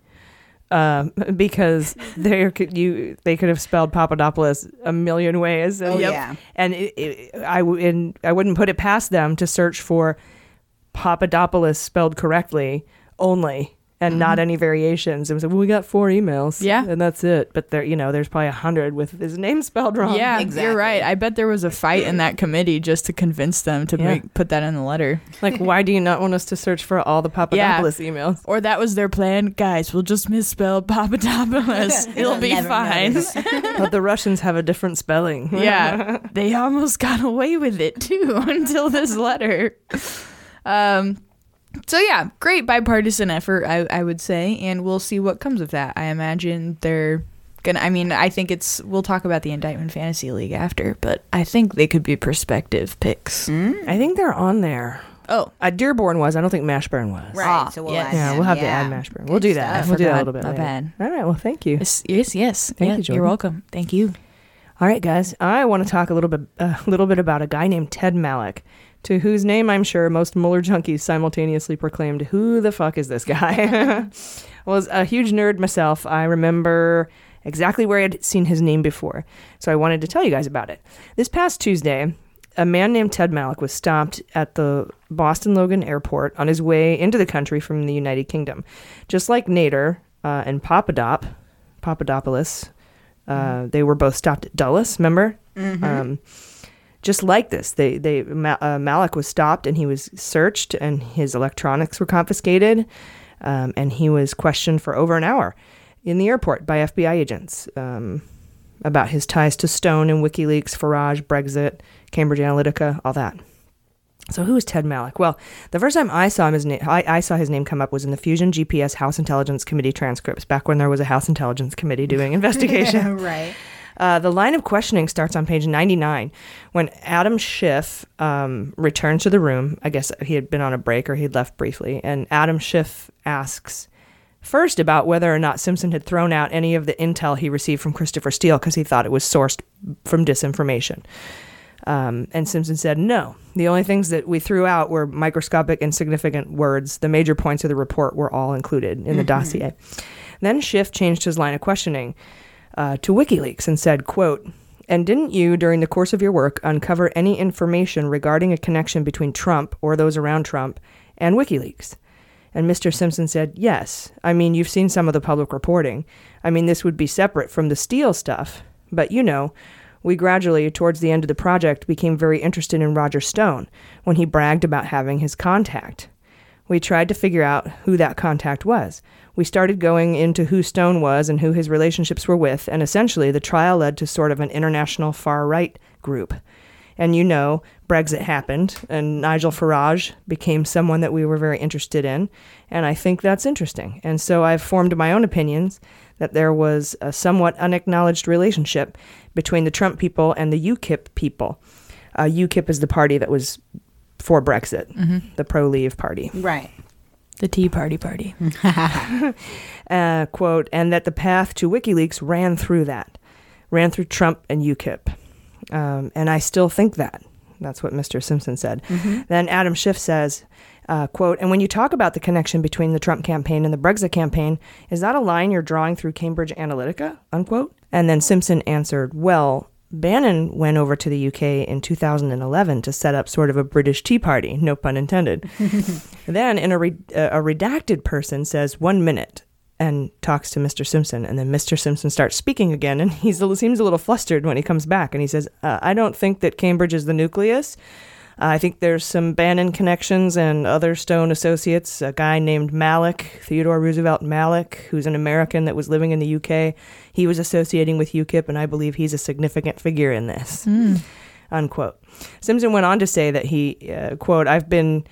Um, [LAUGHS] because they could you they could have spelled Papadopoulos a million ways. And, Oh, yeah. and it, it, I w- and I wouldn't put it past them to search for Papadopoulos spelled correctly only and not any variations. It was like, well, we got four emails, Yeah. and that's it. But there, you know, there's probably a hundred with his name spelled wrong. yeah, Exactly. you're right. I bet there was a fight in that committee just to convince them to Yeah. make, put that in the letter. Like, why do you not want us to search for all the Papadopoulos emails? Or that was their plan. Guys, we'll just misspell Papadopoulos. [LAUGHS] It'll be fine. [LAUGHS] but the Russians have a different spelling. [LAUGHS] yeah, they almost got away with it too until this letter. Um, so yeah, great bipartisan effort, I, I would say, and we'll see what comes of that. I imagine they're gonna. I mean, I think it's. We'll talk about the indictment fantasy league after, but I think they could be prospective picks. I think they're on there. Oh, Uh, Dearborn was. I don't think Mashburn was. Right. Ah, so we'll yes. add Yeah, them, we'll have to yeah. add Mashburn. We'll do that. stuff. We'll do that a little bit My later. bad. All right. Well, thank you. yes, yes, yes. Thank Yeah, you, You're welcome. Thank you. All right, guys. I want to talk a little bit, a little bit about a guy named Ted Malloch, to whose name I'm sure most Mueller junkies simultaneously proclaimed, "Who the fuck is this guy?" [LAUGHS] was a huge nerd myself, I remember exactly where I'd seen his name before, so I wanted to tell you guys about it. This past Tuesday, a man named Ted Malloch was stopped at the Boston Logan Airport on his way into the country from the United Kingdom. Just like Nader uh, and Papadop, Papadopoulos, uh, they were both stopped at Dulles, remember? Um, just like this, they, they uh, Malloch was stopped and he was searched and his electronics were confiscated um, and he was questioned for over an hour in the airport by FBI agents um, about his ties to Stone and WikiLeaks, Farage, Brexit, Cambridge Analytica, all that. So who is Ted Malloch? Well, the first time I saw him, his name, I, I saw his name come up was in the Fusion GPS House Intelligence Committee transcripts back when there was a House Intelligence Committee doing [LAUGHS] investigation. right. Uh, the line of questioning starts on page 99 when Adam Schiff um, returns to the room. I guess he had been on a break or he'd left briefly. And Adam Schiff asks first about whether or not Simpson had thrown out any of the intel he received from Christopher Steele because he thought it was sourced from disinformation. Um, and Simpson said, no. The only things that we threw out were microscopic, insignificant words. The major points of the report were all included in the Mhm. dossier. Then Schiff changed his line of questioning uh, to WikiLeaks and said, quote, and didn't you, during the course of your work, uncover any information regarding a connection between Trump or those around Trump and WikiLeaks? And Mr. Simpson said, Yes. I mean, you've seen some of the public reporting. I mean, this would be separate from the Steele stuff. But you know, we gradually, towards the end of the project, became very interested in Roger Stone when he bragged about having his contact. We tried to figure out who that contact was. We started going into who Stone was and who his relationships were with, and essentially the trial led to sort of an international far right group. And you know, Brexit happened, and Nigel Farage became someone that we were very interested in, and I think that's interesting. And so I've formed my own opinions that there was a somewhat unacknowledged relationship between the Trump people and the UKIP people. Uh, UKIP is the party that was for Brexit, Mhm. the pro Leave party. Right. The Tea Party Party. [LAUGHS] uh, quote, and that the path to WikiLeaks ran through that, ran through Trump and UKIP. Um, and I still think that. That's what Mr. Simpson said. Mhm. Then Adam Schiff says, uh, quote, and when you talk about the connection between the Trump campaign and the Brexit campaign, is that a line you're drawing through Cambridge Analytica? Unquote. And then Simpson answered, well, Bannon went over to the UK in 2011 to set up sort of a British Tea Party, no pun intended. [LAUGHS] then in a, re- uh, a redacted person says one minute and talks to Mr. Simpson, and then Mr. Simpson starts speaking again, and [LAUGHS] he seems a little flustered when he comes back, and he says, uh, "I don't think that Cambridge is the nucleus. Uh, I think there's some Bannon connections and other Stone associates. A guy named Malloch, Theodore Roosevelt Malloch, who's an American that was living in the UK. He was associating with UKIP, and I believe he's a significant figure in this." Hmm. unquote. Simpson went on to say that he, uh, quote, I've been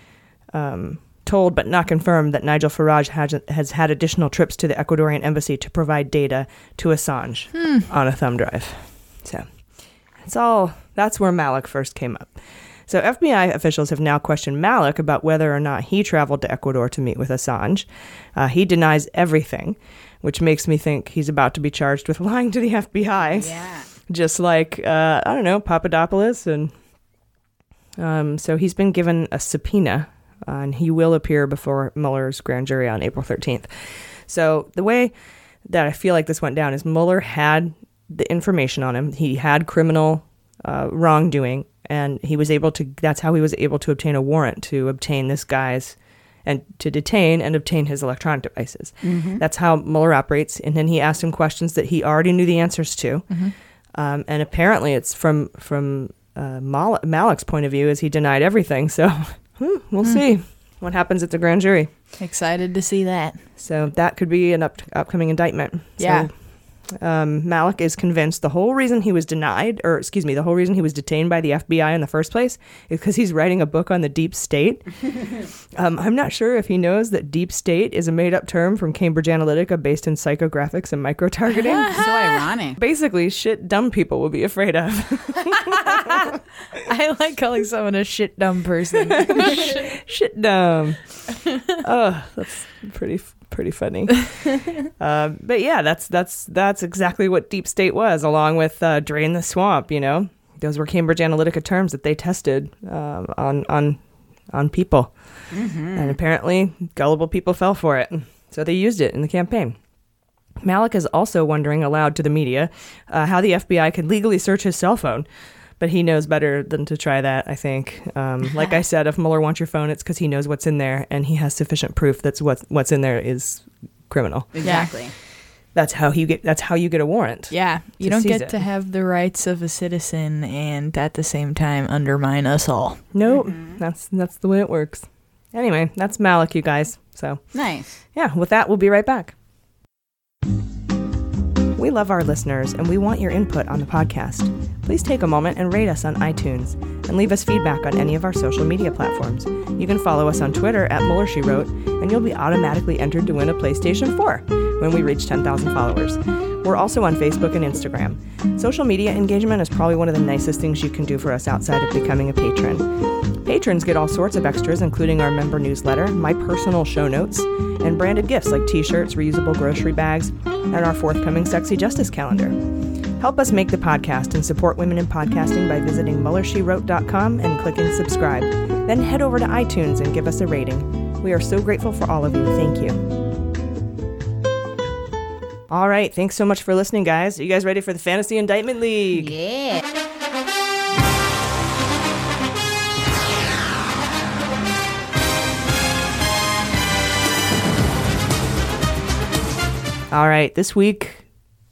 um, told but not confirmed that Nigel Farage has, has had additional trips to the Ecuadorian embassy to provide data to Assange Hmm. on a thumb drive. So it's all, that's where Malloch first came up. So FBI officials have now questioned Malloch about whether or not he traveled to Ecuador to meet with Assange. Uh, he denies everything, which makes me think he's about to be charged with [LAUGHS] lying to the FBI. Yeah. Just like, uh, I don't know, Papadopoulos. And um, so he's been given a subpoena, uh, and he will appear before Mueller's grand jury on April 13th. So the way that I feel like this went down is Mueller had the information on him. He had criminal uh, wrongdoing, and he was able to. That's how he was able to obtain a warrant to obtain this guy's and to detain and obtain his electronic devices. Mhm. That's how Mueller operates. And then he asked him questions that he already knew the answers to. Mhm. Um, and apparently, it's from from uh, Mal- Malloch's point of view, is he denied everything. So [LAUGHS] hmm, we'll Hmm. see what happens at the grand jury. Excited to see that. So that could be an up- upcoming indictment. Yeah. So, um, Malloch is convinced the whole reason he was denied, or excuse me, the whole reason he was detained by the FBI in the first place is because he's writing a book on the deep state. [LAUGHS] um, I'm not sure if he knows that deep state is a made up term from Cambridge Analytica based in psychographics and micro targeting. [LAUGHS] so ironic. Basically, shit dumb people will be afraid of. [LAUGHS] I like calling someone a shit dumb person. shit dumb. oh, that's pretty pretty funny. um, [LAUGHS] but yeah, that's that's that's exactly what deep state was, along with uh, drain the swamp. You know, those were Cambridge Analytica terms that they tested um, on on on people, and apparently gullible people fell for it, so they used it in the campaign. Malloch is also wondering aloud to the media uh, how the FBI could legally search his cell phone. But he knows better than to try that, I think. Um, like I said, if Mueller wants your phone, it's because he knows what's in there and he has sufficient proof that what's, what's in there is criminal. Exactly. That's how you get. That's how you get a warrant. Yeah, you don't get it. to have the rights of a citizen and at the same time undermine us all. No, that's that's the way it works. Anyway, that's Malloch, you guys. So Nice. yeah, with that, we'll be right back. We love our listeners and we want your input on the podcast. Please take a moment and rate us on iTunes and leave us feedback on any of our social media platforms. You can follow us on Twitter at Mueller She Wrote, and you'll be automatically entered to win a PlayStation 4 when we reach 10,000 followers. We're also on Facebook and Instagram. Social media engagement is probably one of the nicest things you can do for us outside of becoming a patron. Patrons get all sorts of extras, including our member newsletter, my personal show notes, and branded gifts like t shirts, reusable grocery bags, and our forthcoming Sexy Justice calendar. Help us make the podcast and support women in podcasting by visiting MuellerSheWrote.com and clicking subscribe. Then head over to iTunes and give us a rating. We are so grateful for all of you. Thank you. All right. Thanks so much for listening, guys. Are you guys ready for the Fantasy Indictment League? Yeah. All right. This week,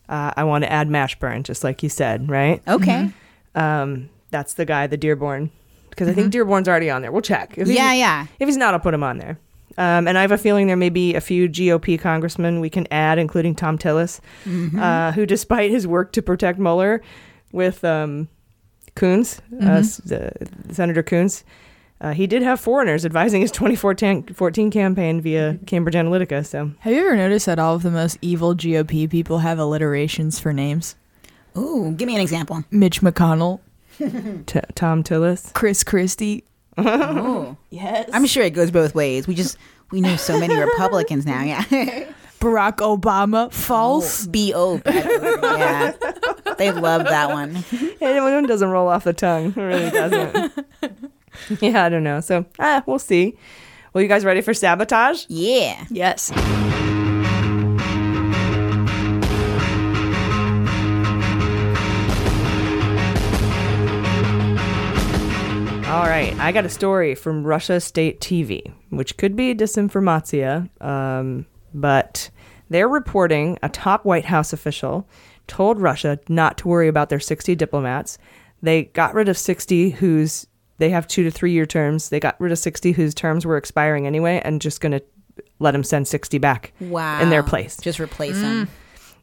uh, I want to add Mashburn, just like you said, right? Okay. Um, that's the guy, the Dearborn, because I think Dearborn's already on there. We'll check. If Yeah, yeah. If he's not, I'll put him on there. Um, and I have a feeling there may be a few GOP congressmen we can add, including Thom Tillis, Mhm. uh, who, despite his work to protect Mueller with um, Coons, uh, Mhm. s- the- Senator Coons, uh, he did have foreigners advising his 2014 campaign via Cambridge Analytica. So Have you ever noticed that all of the most evil GOP people have alliterations for names? Ooh, give me an example. Mitch McConnell, [LAUGHS] T- Thom Tillis, Chris Christie. [LAUGHS] oh, yes. I'm sure it goes both ways. We just we know so many [LAUGHS] Republicans now. Yeah. Barack Obama, false. B O. Yeah. They love that one. Anyone doesn't roll off the tongue. It really doesn't. [LAUGHS] yeah, I don't know. So, ah, we'll see. Well, you guys ready for sabotage? Yeah. Yes. All right, I got a story from Russia State TV, which could be disinformatia, um, but they're reporting a top White House official told Russia not to worry about their 60 diplomats. They got rid of 60 whose they have two to three year terms. They got rid of 60 whose terms were expiring anyway, and just going to let them send 60 back Wow. in their place. Just replace them.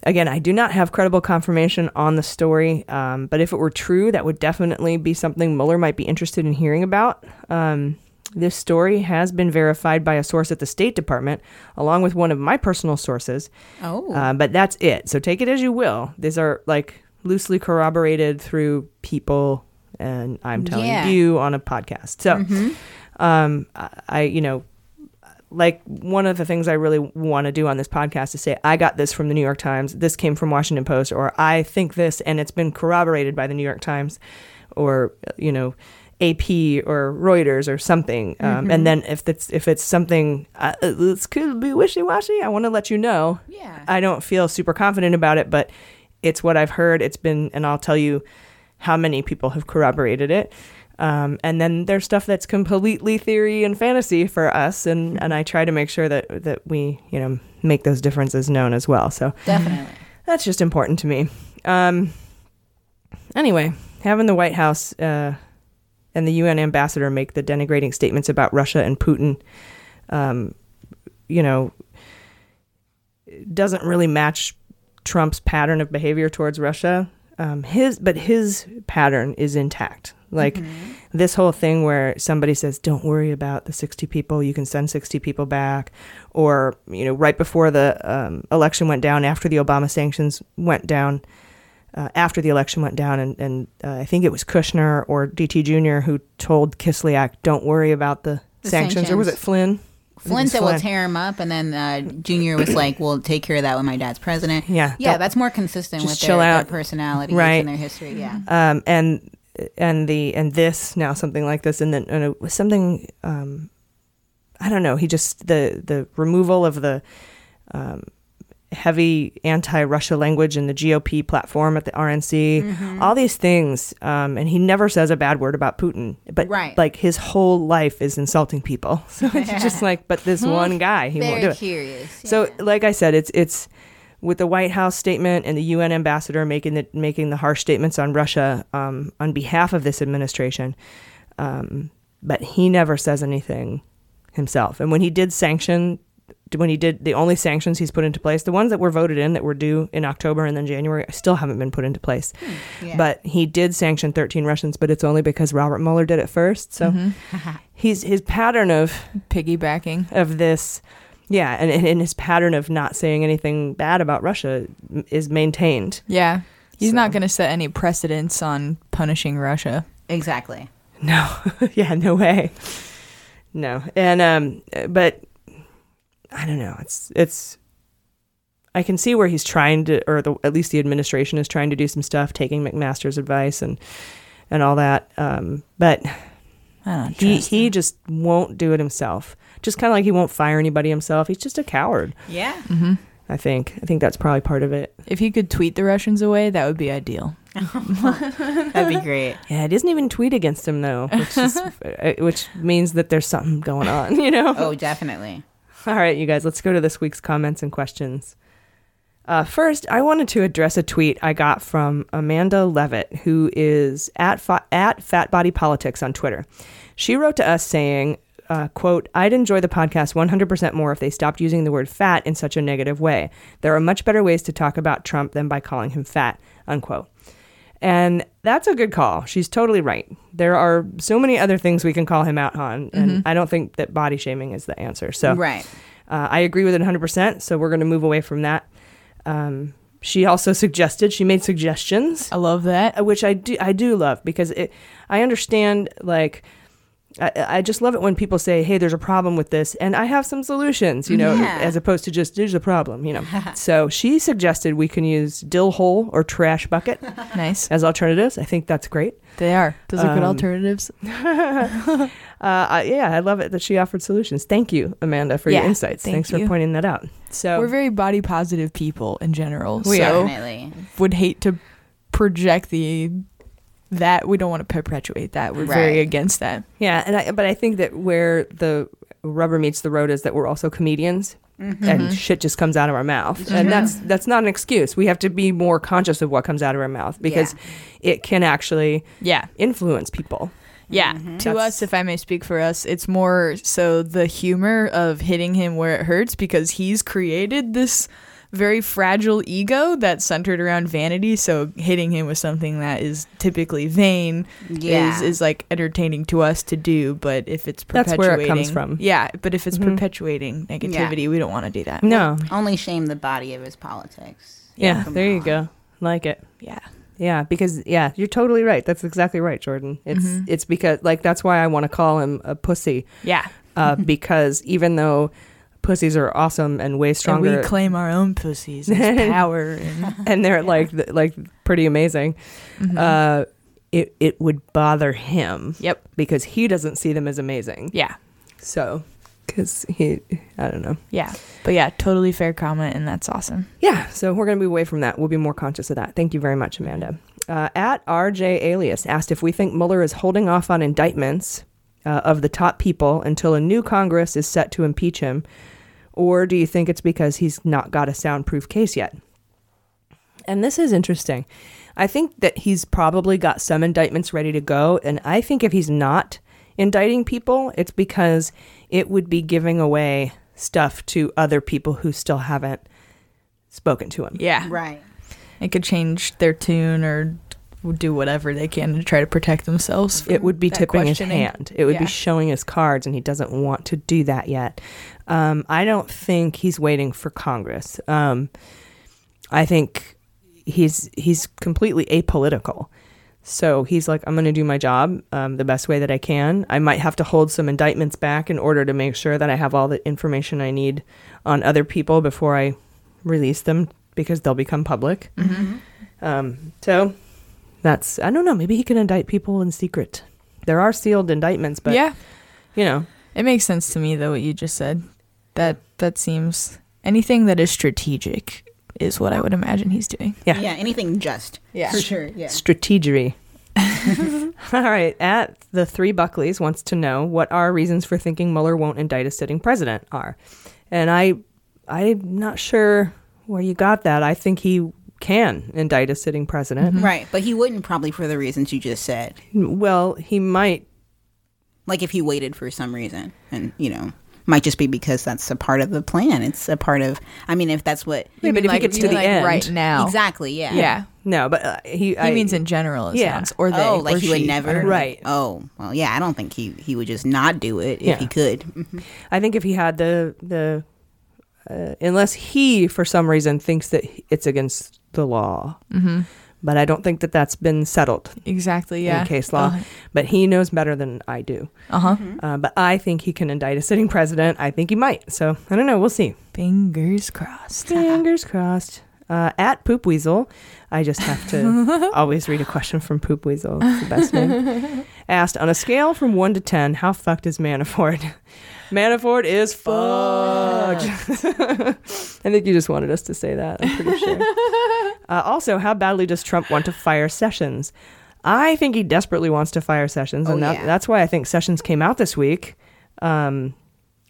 Again, I do not have credible confirmation on the story, um, but if it were true, that would definitely be something Mueller might be interested in hearing about. Um, this story has been verified by a source at the State Department, along with one of my personal sources. Oh. Uh, but that's it. So take it as you will. These are like loosely corroborated through people, and I'm telling Yeah. you on a podcast. So, Mhm. um, I, you know, like one of the things I really want to do on this podcast is say, I got this from the New York Times, this came from Washington Post, or I think this and it's been corroborated by the New York Times, or, you know, AP or Reuters or something. Um, Mhm. And then if it's if it's something uh, this could be wishy washy, I want to let you know. Yeah. I don't feel super confident about it, but it's what I've heard. It's been, and I'll tell you how many people have corroborated it. Um, and then there's stuff that's completely theory and fantasy for us, and, and I try to make sure that that we you know make those differences known as well. So Definitely. that's just important to me. Um, anyway, having the White House uh, and the UN ambassador make the denigrating statements about Russia and Putin, um, you know, doesn't really match Trump's pattern of behavior towards Russia. Um, his, but his pattern is intact. Like this whole thing where somebody says, "Don't worry about the sixty people. You can send sixty people back," or you know, right before the um, election went down, after the Obama sanctions went down, uh, after the election went down, and, and uh, I think it was Kushner or DT Jr. who told Kislyak, "Don't worry about the, The sanctions. or was it. Flynn? Flynn said we'll tear him up, and then uh, Junior was like, "We'll take care of that when my dad's president." Yeah, yeah, that's more consistent with their, their personalities Right. and their history. Yeah. um, and and the and this now something like this and then and it was something um, I don't know he just the the removal of the um, heavy anti-Russia language in the GOP platform at the RNC Mhm. all these things um, and he never says a bad word about Putin but Right. like his whole life is insulting people [LAUGHS] so it's just like but this one guy he won't do it curious. so, like I said, it's it's with the White House statement and the UN ambassador making the making the harsh statements on Russia um, on behalf of this administration, um, but he never says anything himself. And when he did sanction, when he did the only sanctions he's put into place, the ones that were voted in that were due in October and then January, still haven't been put into place. yeah. But he did sanction 13 Russians, but it's only because Robert Mueller did it first. So Mhm. [LAUGHS] he's his pattern of Piggybacking. of this Yeah, and, and and his pattern of not saying anything bad about Russia is maintained. Yeah. He's not going to set any precedents on punishing Russia. Exactly. No, [LAUGHS] yeah, no way. No, and um, but I don't know. It's it's. I can see where he's trying to, or the, at least the administration is trying to do some stuff, taking McMaster's advice and and all that. Um, but he he just won't do it himself. Just kind of like he won't fire anybody himself. He's just a coward. Yeah. Mm-hmm. I think. I think that's probably part of it. If he could tweet the Russians away, that would be ideal. [LAUGHS] That'd be great. Yeah, it doesn't even tweet against him though, which is, [LAUGHS] uh, which means that there's something going on. [LAUGHS] You know. Oh, definitely. [LAUGHS] All right, you guys, let's go to this week's comments and questions. Uh, first, I wanted to address a tweet I got from Amanda Levitt, who is at fa- at Fat Body Politics on Twitter. She wrote to us saying, uh, "quote I'd enjoy the podcast 100% more if they stopped using the word fat in such a negative way. There are much better ways to talk about Trump than by calling him fat." Unquote. And that's a good call. She's totally right. There are so many other things we can call him out on, and Mhm. I don't think that body shaming is the answer. So, Right. uh, I agree with it 100%. So we're going to move away from that. Um, she also suggested she made suggestions. I love that, which I do. I do love because it. I understand like. I, I just love it when people say, "Hey, there's a problem with this, and I have some solutions," you know, Yeah. as opposed to just "There's a problem," you know. [LAUGHS] so she suggested we can use dill hole or trash bucket, [LAUGHS] nice, as alternatives. I think that's great. They are. Those are good Um, alternatives. [LAUGHS] uh, yeah, I love it that she offered solutions. Thank you, Amanda, for your insights. thank Thanks you. for pointing that out. So We're very body positive people in general. We so. Definitely. Would hate to project the that we don't want to perpetuate that. We're very against that. Yeah, and I, but I think that where the rubber meets the road is that we're also comedians, Mhm. and shit just comes out of our mouth, Mhm. and that's that's not an excuse. We have to be more conscious of what comes out of our mouth because it can actually yeah influence people. Yeah, Mm-hmm. to us, if I may speak for us, it's more so the humor of hitting him where it hurts because he's created this very fragile ego that's centered around vanity. So hitting him with something that is typically vain Yeah. is is like entertaining to us to do. But if it's That's perpetuating, where it comes from. Yeah, but if it's Mhm. perpetuating negativity, we don't want to do that. No. Only shame the body of his politics. Yeah, From there you go. Like it. Yeah. Yeah, because yeah, you're totally right. That's exactly right, Jordan. It's Mhm. it's because like that's why I want to call him a pussy. Yeah. Uh, [LAUGHS] because even though pussies are awesome and way And stronger, we claim our own pussies [LAUGHS] as power and [LAUGHS] and they're like th- like pretty amazing. Mhm. Uh, it it would bother him. Yep. Because he doesn't see them as amazing. Yeah. So, because he, I don't know. Yeah. But yeah, totally fair comment, and that's awesome. Yeah. So we're gonna be away from that. We'll be more conscious of that. Thank you very much, Amanda. Uh, at RJ Alias asked if we think Mueller is holding off on indictments uh, of the top people until a new Congress is set to impeach him, or do you think it's because he's not got a soundproof case yet? And this is interesting. I think that he's probably got some indictments ready to go. And I think if he's not indicting people, it's because it would be giving away stuff to other people who still haven't spoken to him. Yeah. Right. It could change their tune or do whatever they can to try to protect themselves. It would be tipping his hand. It would Yeah. be showing his cards, and he doesn't want to do that yet. Um, I don't think he's waiting for Congress. Um, I think he's he's completely apolitical. So he's like, I'm going to do my job um, the best way that I can. I might have to hold some indictments back in order to make sure that I have all the information I need on other people before I release them because they'll become public. Mhm. Um, so that's I don't know. Maybe he can indict people in secret. There are sealed indictments, but yeah, you know, it makes sense to me though what you just said. That that seems anything that is strategic is what I would imagine he's doing. Yeah. Yeah, anything just. Yeah. For sure. Yeah. strategery. [LAUGHS] All right. At the three Buckleys wants to know what our reasons for thinking Mueller won't indict a sitting president are, and I, I'm not sure where you got that. I think he can indict a sitting president. Right. But he wouldn't probably for the reasons you just said. Well, he might. Like if he waited for some reason. And, you know, might just be because that's a part of the plan. It's a part of, I mean, if that's what. Yeah, but if he gets to the end, right now. Exactly. Yeah. Yeah. No, but uh, he. He I, means in general, it Yeah. sounds. Or they. oh, like or he would never. I don't know. Right. Oh, well, yeah. I don't think he he would just not do it if Yeah. he could. Mhm. I think if he had the the uh, unless he, for some reason, thinks that it's against the law. Mhm. But I don't think that that's been settled. Exactly, yeah. In case law. Uh-huh. But he knows better than I do. Uh-huh. Uh, but I think he can indict a sitting president. I think he might. So I don't know. We'll see. Fingers crossed. [LAUGHS] Fingers crossed. Uh, at Poop Weasel, I just have to [LAUGHS] always read a question from Poop Weasel. It's the best name. [LAUGHS] Asked on a scale from one to ten, how fucked is Manafort? Manafort is fucked. [LAUGHS] I think you just wanted us to say that. I'm pretty sure. [LAUGHS] Uh, also, how badly does Trump want to fire Sessions? I think he desperately wants to fire Sessions, Oh, and that, yeah. that's why I think Sessions came out this week, um,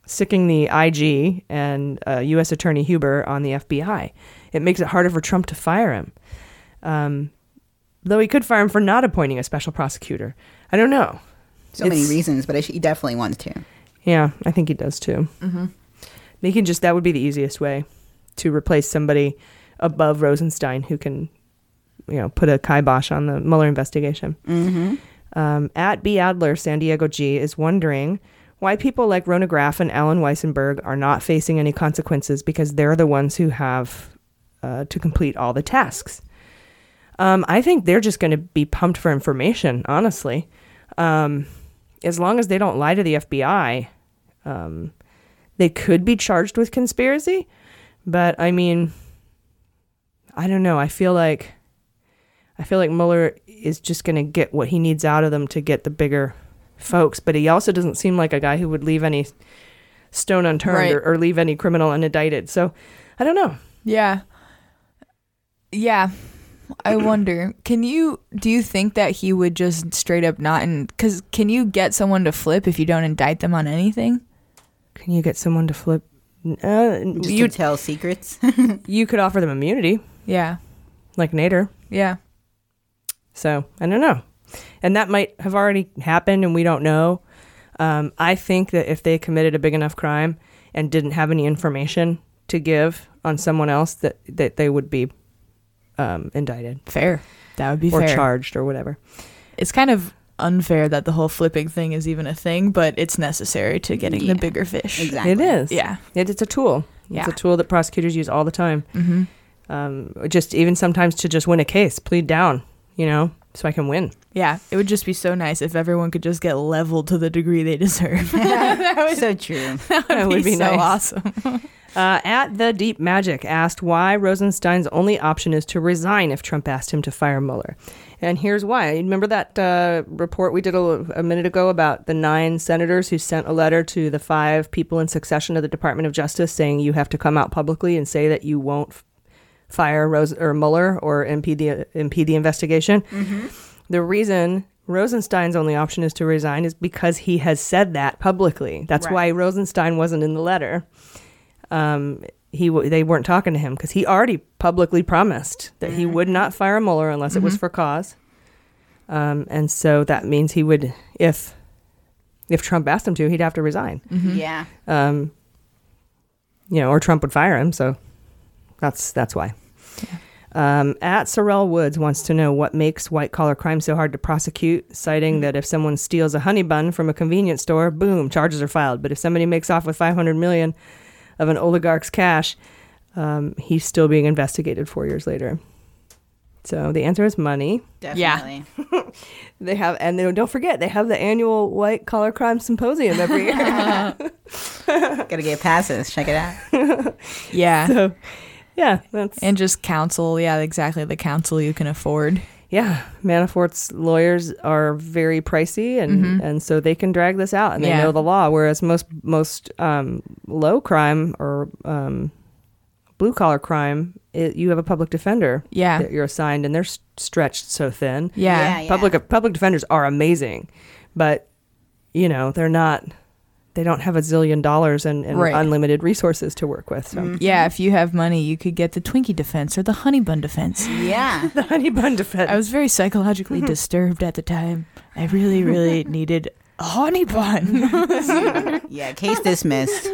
sicking the IG and uh, U.S. Attorney Huber on the FBI. It makes it harder for Trump to fire him. Um, though he could fire him for not appointing a special prosecutor. I don't know. So many It's- reasons, but I sh- he definitely wants to. Yeah, I think he does too. Mhm. They can just that would be the easiest way to replace somebody above Rosenstein who can, you know, put a kibosh on the Mueller investigation. Mm-hmm. Um, at B Adler, San Diego G is wondering why people like Rhona Graff and Allen Weisselberg are not facing any consequences because they're the ones who have uh, to complete all the tasks. Um, I think they're just going to be pumped for information, honestly. Um, as long as they don't lie to the FBI, um, they could be charged with conspiracy. But I mean, I don't know. I feel like I feel like Mueller is just going to get what he needs out of them to get the bigger folks. But he also doesn't seem like a guy who would leave any stone unturned Right. or, or leave any criminal unindicted. So I don't know. Yeah. Yeah. I [CLEARS THROAT] wonder, can you do you think that he would just straight up not and cuz can you get someone to flip if you don't indict them on anything? Can you get someone to flip uh, Just you to tell secrets. [LAUGHS] you could offer them immunity. Yeah. Like Nader. Yeah. So I don't know. And that might have already happened and we don't know. Um, I think that if they committed a big enough crime and didn't have any information to give on someone else, that, that they would be um, indicted. Fair. That would be or fair. charged or whatever. It's kind of unfair that the whole flipping thing is even a thing, but it's necessary to getting Yeah. the bigger fish. Exactly. It is. Yeah. It, it's a tool. Yeah. It's a tool that prosecutors use all the time. Mhm. Um, just even sometimes to just win a case, plead down, you know, so I can win. Yeah, it would just be so nice if everyone could just get leveled to the degree they deserve. [LAUGHS] [LAUGHS] that would, so true. [LAUGHS] that would, That would be, be so nice. awesome. Uh, at the Deep Magic asked why Rosenstein's only option is to resign if Trump asked him to fire Mueller. And here's why. Remember that uh, report we did a, a minute ago about the nine senators who sent a letter to the five people in succession of the Department of Justice saying you have to come out publicly and say that you won't f- fire Rose or Mueller or impede the impede the investigation. The reason Rosenstein's only option is to resign is because he has said that publicly. That's Right. why Rosenstein wasn't in the letter. Um, he w- they weren't talking to him because he already publicly promised that he would not fire Mueller unless it was for cause. Um, and so that means he would, if if Trump asked him to, he'd have to resign. Yeah. Um, you know, or Trump would fire him. So that's that's why. Um, at Sorrel Woods wants to know what makes white collar crime so hard to prosecute, citing that if someone steals a honey bun from a convenience store, boom, charges are filed. But if somebody makes off with 500 million of an oligarch's cash, um, he's still being investigated four years later. So the answer is money. Definitely. [LAUGHS] They have, and they, don't forget, they have the annual white collar crime symposium every year. [LAUGHS] Gotta get passes. Check it out. [LAUGHS] Yeah. so, yeah, that's and just counsel. Yeah, exactly. The counsel you can afford. Yeah. Manafort's lawyers are very pricey, and and so they can drag this out, and they Yeah. know the law. Whereas most most um, low crime or um, blue collar crime, it, you have a public defender. Yeah. that you're assigned, and they're s- stretched so thin. Yeah. Yeah, yeah. Public public defenders are amazing, but you know they're not. They don't have a zillion dollars and, and Right. unlimited resources to work with. So mm-hmm. Yeah, if you have money, you could get the Twinkie defense or the Honey Bun defense. Yeah. [LAUGHS] the honey bun defense. I was very psychologically mm-hmm. disturbed at the time. I really, really [LAUGHS] needed a honey bun. [LAUGHS] Yeah. Case dismissed.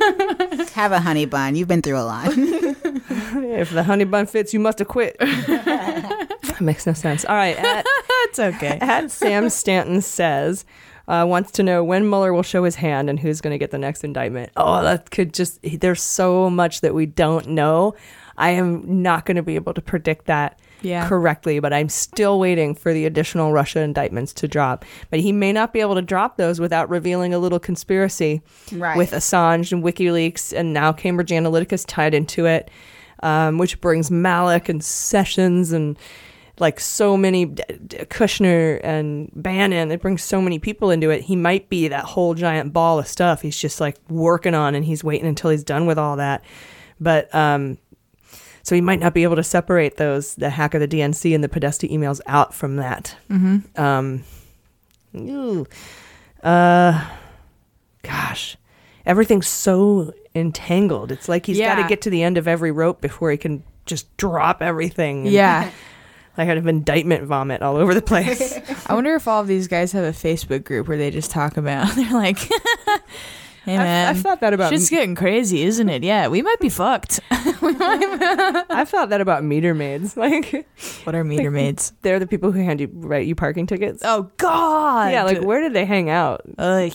Have a honey bun. You've been through a lot. if the honey bun fits, you must have quit. that makes no sense. All right. At, That's okay. at Sam Stanton says, uh, wants to know when Mueller will show his hand and who's going to get the next indictment. Oh, that could just, there's so much that we don't know. I am not going to be able to predict that Yeah. correctly, but I'm still waiting for the additional Russia indictments to drop. But he may not be able to drop those without revealing a little conspiracy Right. with Assange and WikiLeaks, and now Cambridge Analytica's tied into it, um, which brings Malloch and Sessions and like so many Kushner and Bannon. It brings so many people into it. He might be that whole giant ball of stuff. He's just like working on, and he's waiting until he's done with all that. But um, so he might not be able to separate those the hack of the DNC and the Podesta emails out from that. Mhm. Um, ew. uh, gosh, everything's so entangled. It's like he's got to get to the end of every rope before he can just drop everything. Yeah. Like kind of indictment vomit all over the [LAUGHS] place. I wonder if all of these guys have a Facebook group where they just talk about. [LAUGHS] They're like, [LAUGHS] "Hey I've- man, I've thought that about Shit's getting crazy, isn't it? Yeah, [LAUGHS] we might be fucked. I've thought that about meter maids. [LAUGHS] Like, what are meter maids? They're the people who hand you write you parking tickets. Oh God! Yeah, like where did they hang out? they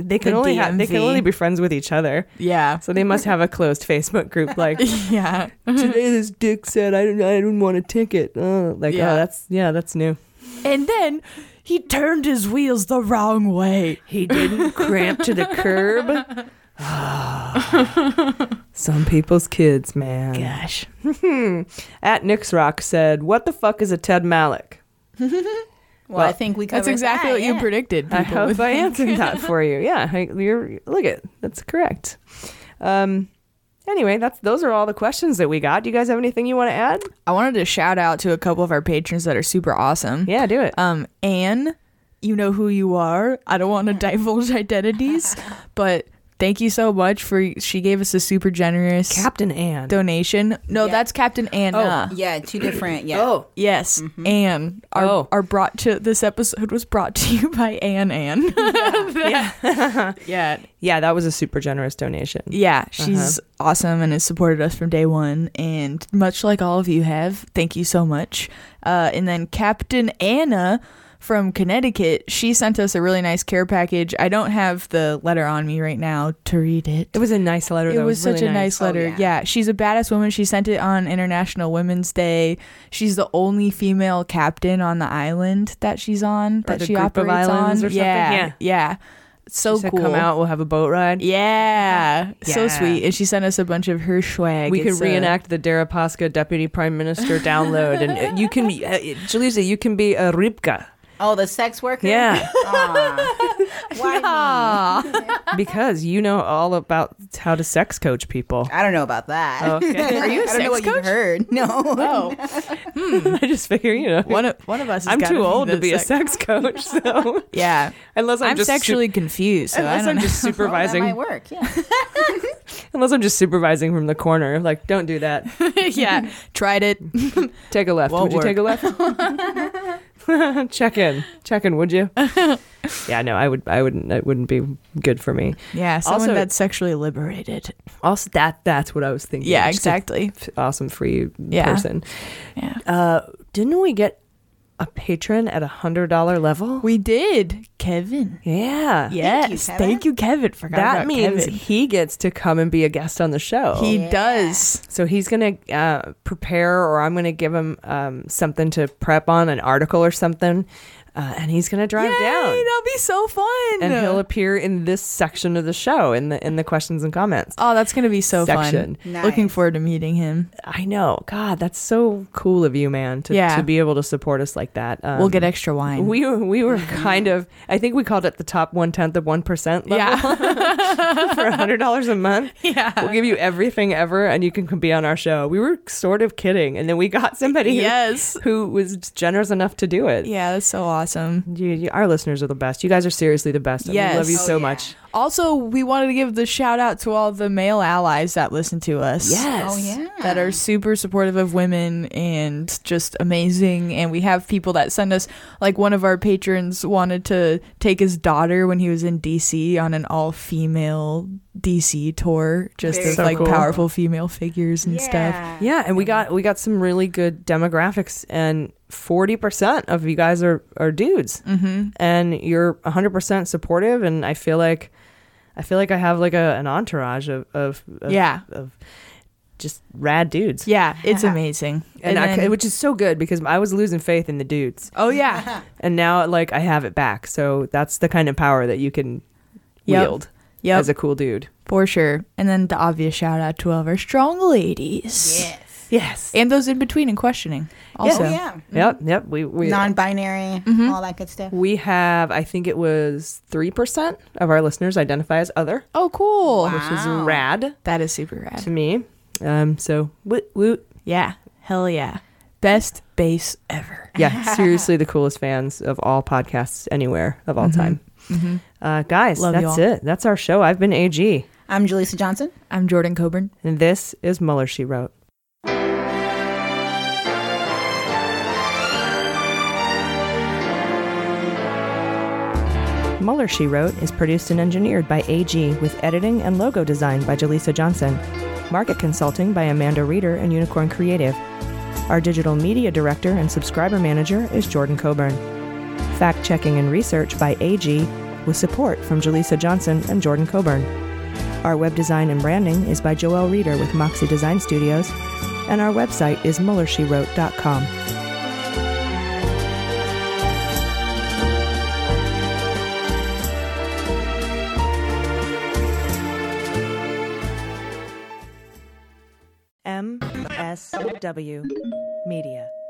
they can the only have they can DMV. only be friends with each other. Yeah. So they must have a closed Facebook group. [LAUGHS] Like, yeah. today this dick said I didn't I didn't want a ticket. Uh, like, Yeah. oh, that's yeah, that's new. And then he turned his wheels the wrong way. He didn't cramp to the curb. [LAUGHS] [SIGHS] Some people's kids, man. Gosh. [LAUGHS] At Nix Rock said, "What the fuck is a Ted Malloch?" [LAUGHS] Well, I think we covered that. That's exactly that, what you yeah. predicted. I hope I answered that for you. Yeah, you're look at that's correct. Um, anyway, that's those are all the questions that we got. Do you guys have anything you want to add? I wanted to shout out to a couple of our patrons that are super awesome. Yeah, do it. Um, Anne, you know who you are. I don't want to divulge identities, [LAUGHS] but thank you so much for she gave us a super generous Captain Anne donation. No, that's Captain Anna. Yeah, two different. Yeah. Oh, Yes, Anne. Our, Oh. our brought to this episode was brought to you [LAUGHS] by Anne Anne. yeah, [LAUGHS] [LAUGHS] yeah, yeah. That was a super generous donation. Yeah, she's awesome and has supported us from day one. And much like all of you have, thank you so much. Uh, and then Captain Anna from Connecticut, she sent us a really nice care package. I don't have the letter on me right now to read it. It was a nice letter. It though. was really such a nice, letter. yeah. yeah. she's a badass woman. She sent it on International Women's Day. She's the only female captain on the island that she's on that the she group of operates islands on. or something? Yeah, Yeah. yeah. So She said, cool. Come out. We'll have a boat ride. Yeah, so sweet. And she sent us a bunch of her swag. We could It's, uh, reenact the Deripaska Deputy Prime Minister download, and uh, you can, uh, Jaleesa, you can be a Rybka. Oh, the sex worker. Yeah. [LAUGHS] [LAUGHS] Why me? because you know all about how to sex coach people. I don't know about that. Okay. [LAUGHS] Are you a I don't know sex what you've coach? heard. No. Oh, hmm, hmm. I just figure, you know, one of one of us. Has I'm gotta too old the to be sex- a sex coach, so Yeah, unless I'm, I'm, just su- sexually confused. So I unless don't I'm know. just Well, that supervising, might work. Yeah. unless I'm just supervising from the corner, like don't do that. yeah, tried it. Take a left. Won't would you take a left? [LAUGHS] Check in. Check in, would you? [LAUGHS] yeah, no, I would. I wouldn't. It wouldn't be good for me. Yeah, someone Also- that's sexually liberated. Also, that that's what I was thinking. Yeah, Just exactly. f- awesome free Yeah. person. Yeah. Uh, didn't we get a patron at a hundred dollar level? We did, Kevin. Yeah. Yes, Kevin. thank you, Kevin. Forgot That means Kevin. he gets to come and be a guest on the show. he does. so he's gonna uh, prepare, or I'm gonna give him um, something to prep on, an article or something, uh, and he's gonna drive Yay, down. that'll be so fun. and he'll appear in this section of the show in the in the questions and comments. oh, that's gonna be so section. fun. Nice. Looking forward to meeting him. I know, God, that's so cool of you, man, to, Yeah. to be able to support us like that. Um, we'll get extra wine. We were we were kind of I think we called it the top one tenth of one percent level yeah, [LAUGHS] for a hundred dollars a month. yeah. We'll give you everything ever, and you can be on our show. We were sort of kidding, and then we got somebody who- Yes. who, was generous enough to do it. Yeah, that's so awesome. You, you- our listeners are the best. You guys are seriously the best. and We love you Oh, so yeah. much. Also, we wanted to give the shout out to all the male allies that listen to us. Yes. Oh, oh yeah. That are super supportive of women and just amazing. And we have people that send us, like, one of our patrons wanted to take his daughter when he was in DC on an all female DC tour, just Very of So like cool. powerful female figures and stuff. Yeah, and we got we got some really good demographics and 40% of you guys are, are dudes Mhm. and you're 100% supportive and i feel like i feel like i have like a, an entourage of, of, of Yeah. of just rad dudes Yeah, it's [LAUGHS] amazing. and, And I, which is so good because i was losing faith in the dudes Oh yeah. [LAUGHS] and now like i have it back so that's the kind of power that you can Yep. wield Yep. as a cool dude For sure. And then the obvious shout out to all of our strong ladies. Yes. Yes. And those in between and questioning. Also. Oh, yeah. yep yep we, we Non-binary, Mm-hmm. all that good stuff. we have i think it was 3% of our listeners identify as other Oh, cool. which is rad That is super rad. to me um so woot woot Yeah. Hell yeah. Best bass ever. [LAUGHS] yeah [LAUGHS] seriously the coolest fans of all podcasts anywhere of all time Mhm. uh guys Love that's it that's our show i've been ag I'm Jaleesa Johnson. I'm Jordan Coburn. and this is mueller she wrote Mueller, She Wrote is produced and engineered by AG with editing and logo design by Jaleesa Johnson, market consulting by Amanda Reeder and Unicorn Creative. Our digital media director and subscriber manager is Jordan Coburn. Fact checking and research by AG with support from Jaleesa Johnson and Jordan Coburn. Our web design and branding is by Joelle Reeder with Moxie Design Studios, and our website is muellershewrote.com. MSW Media.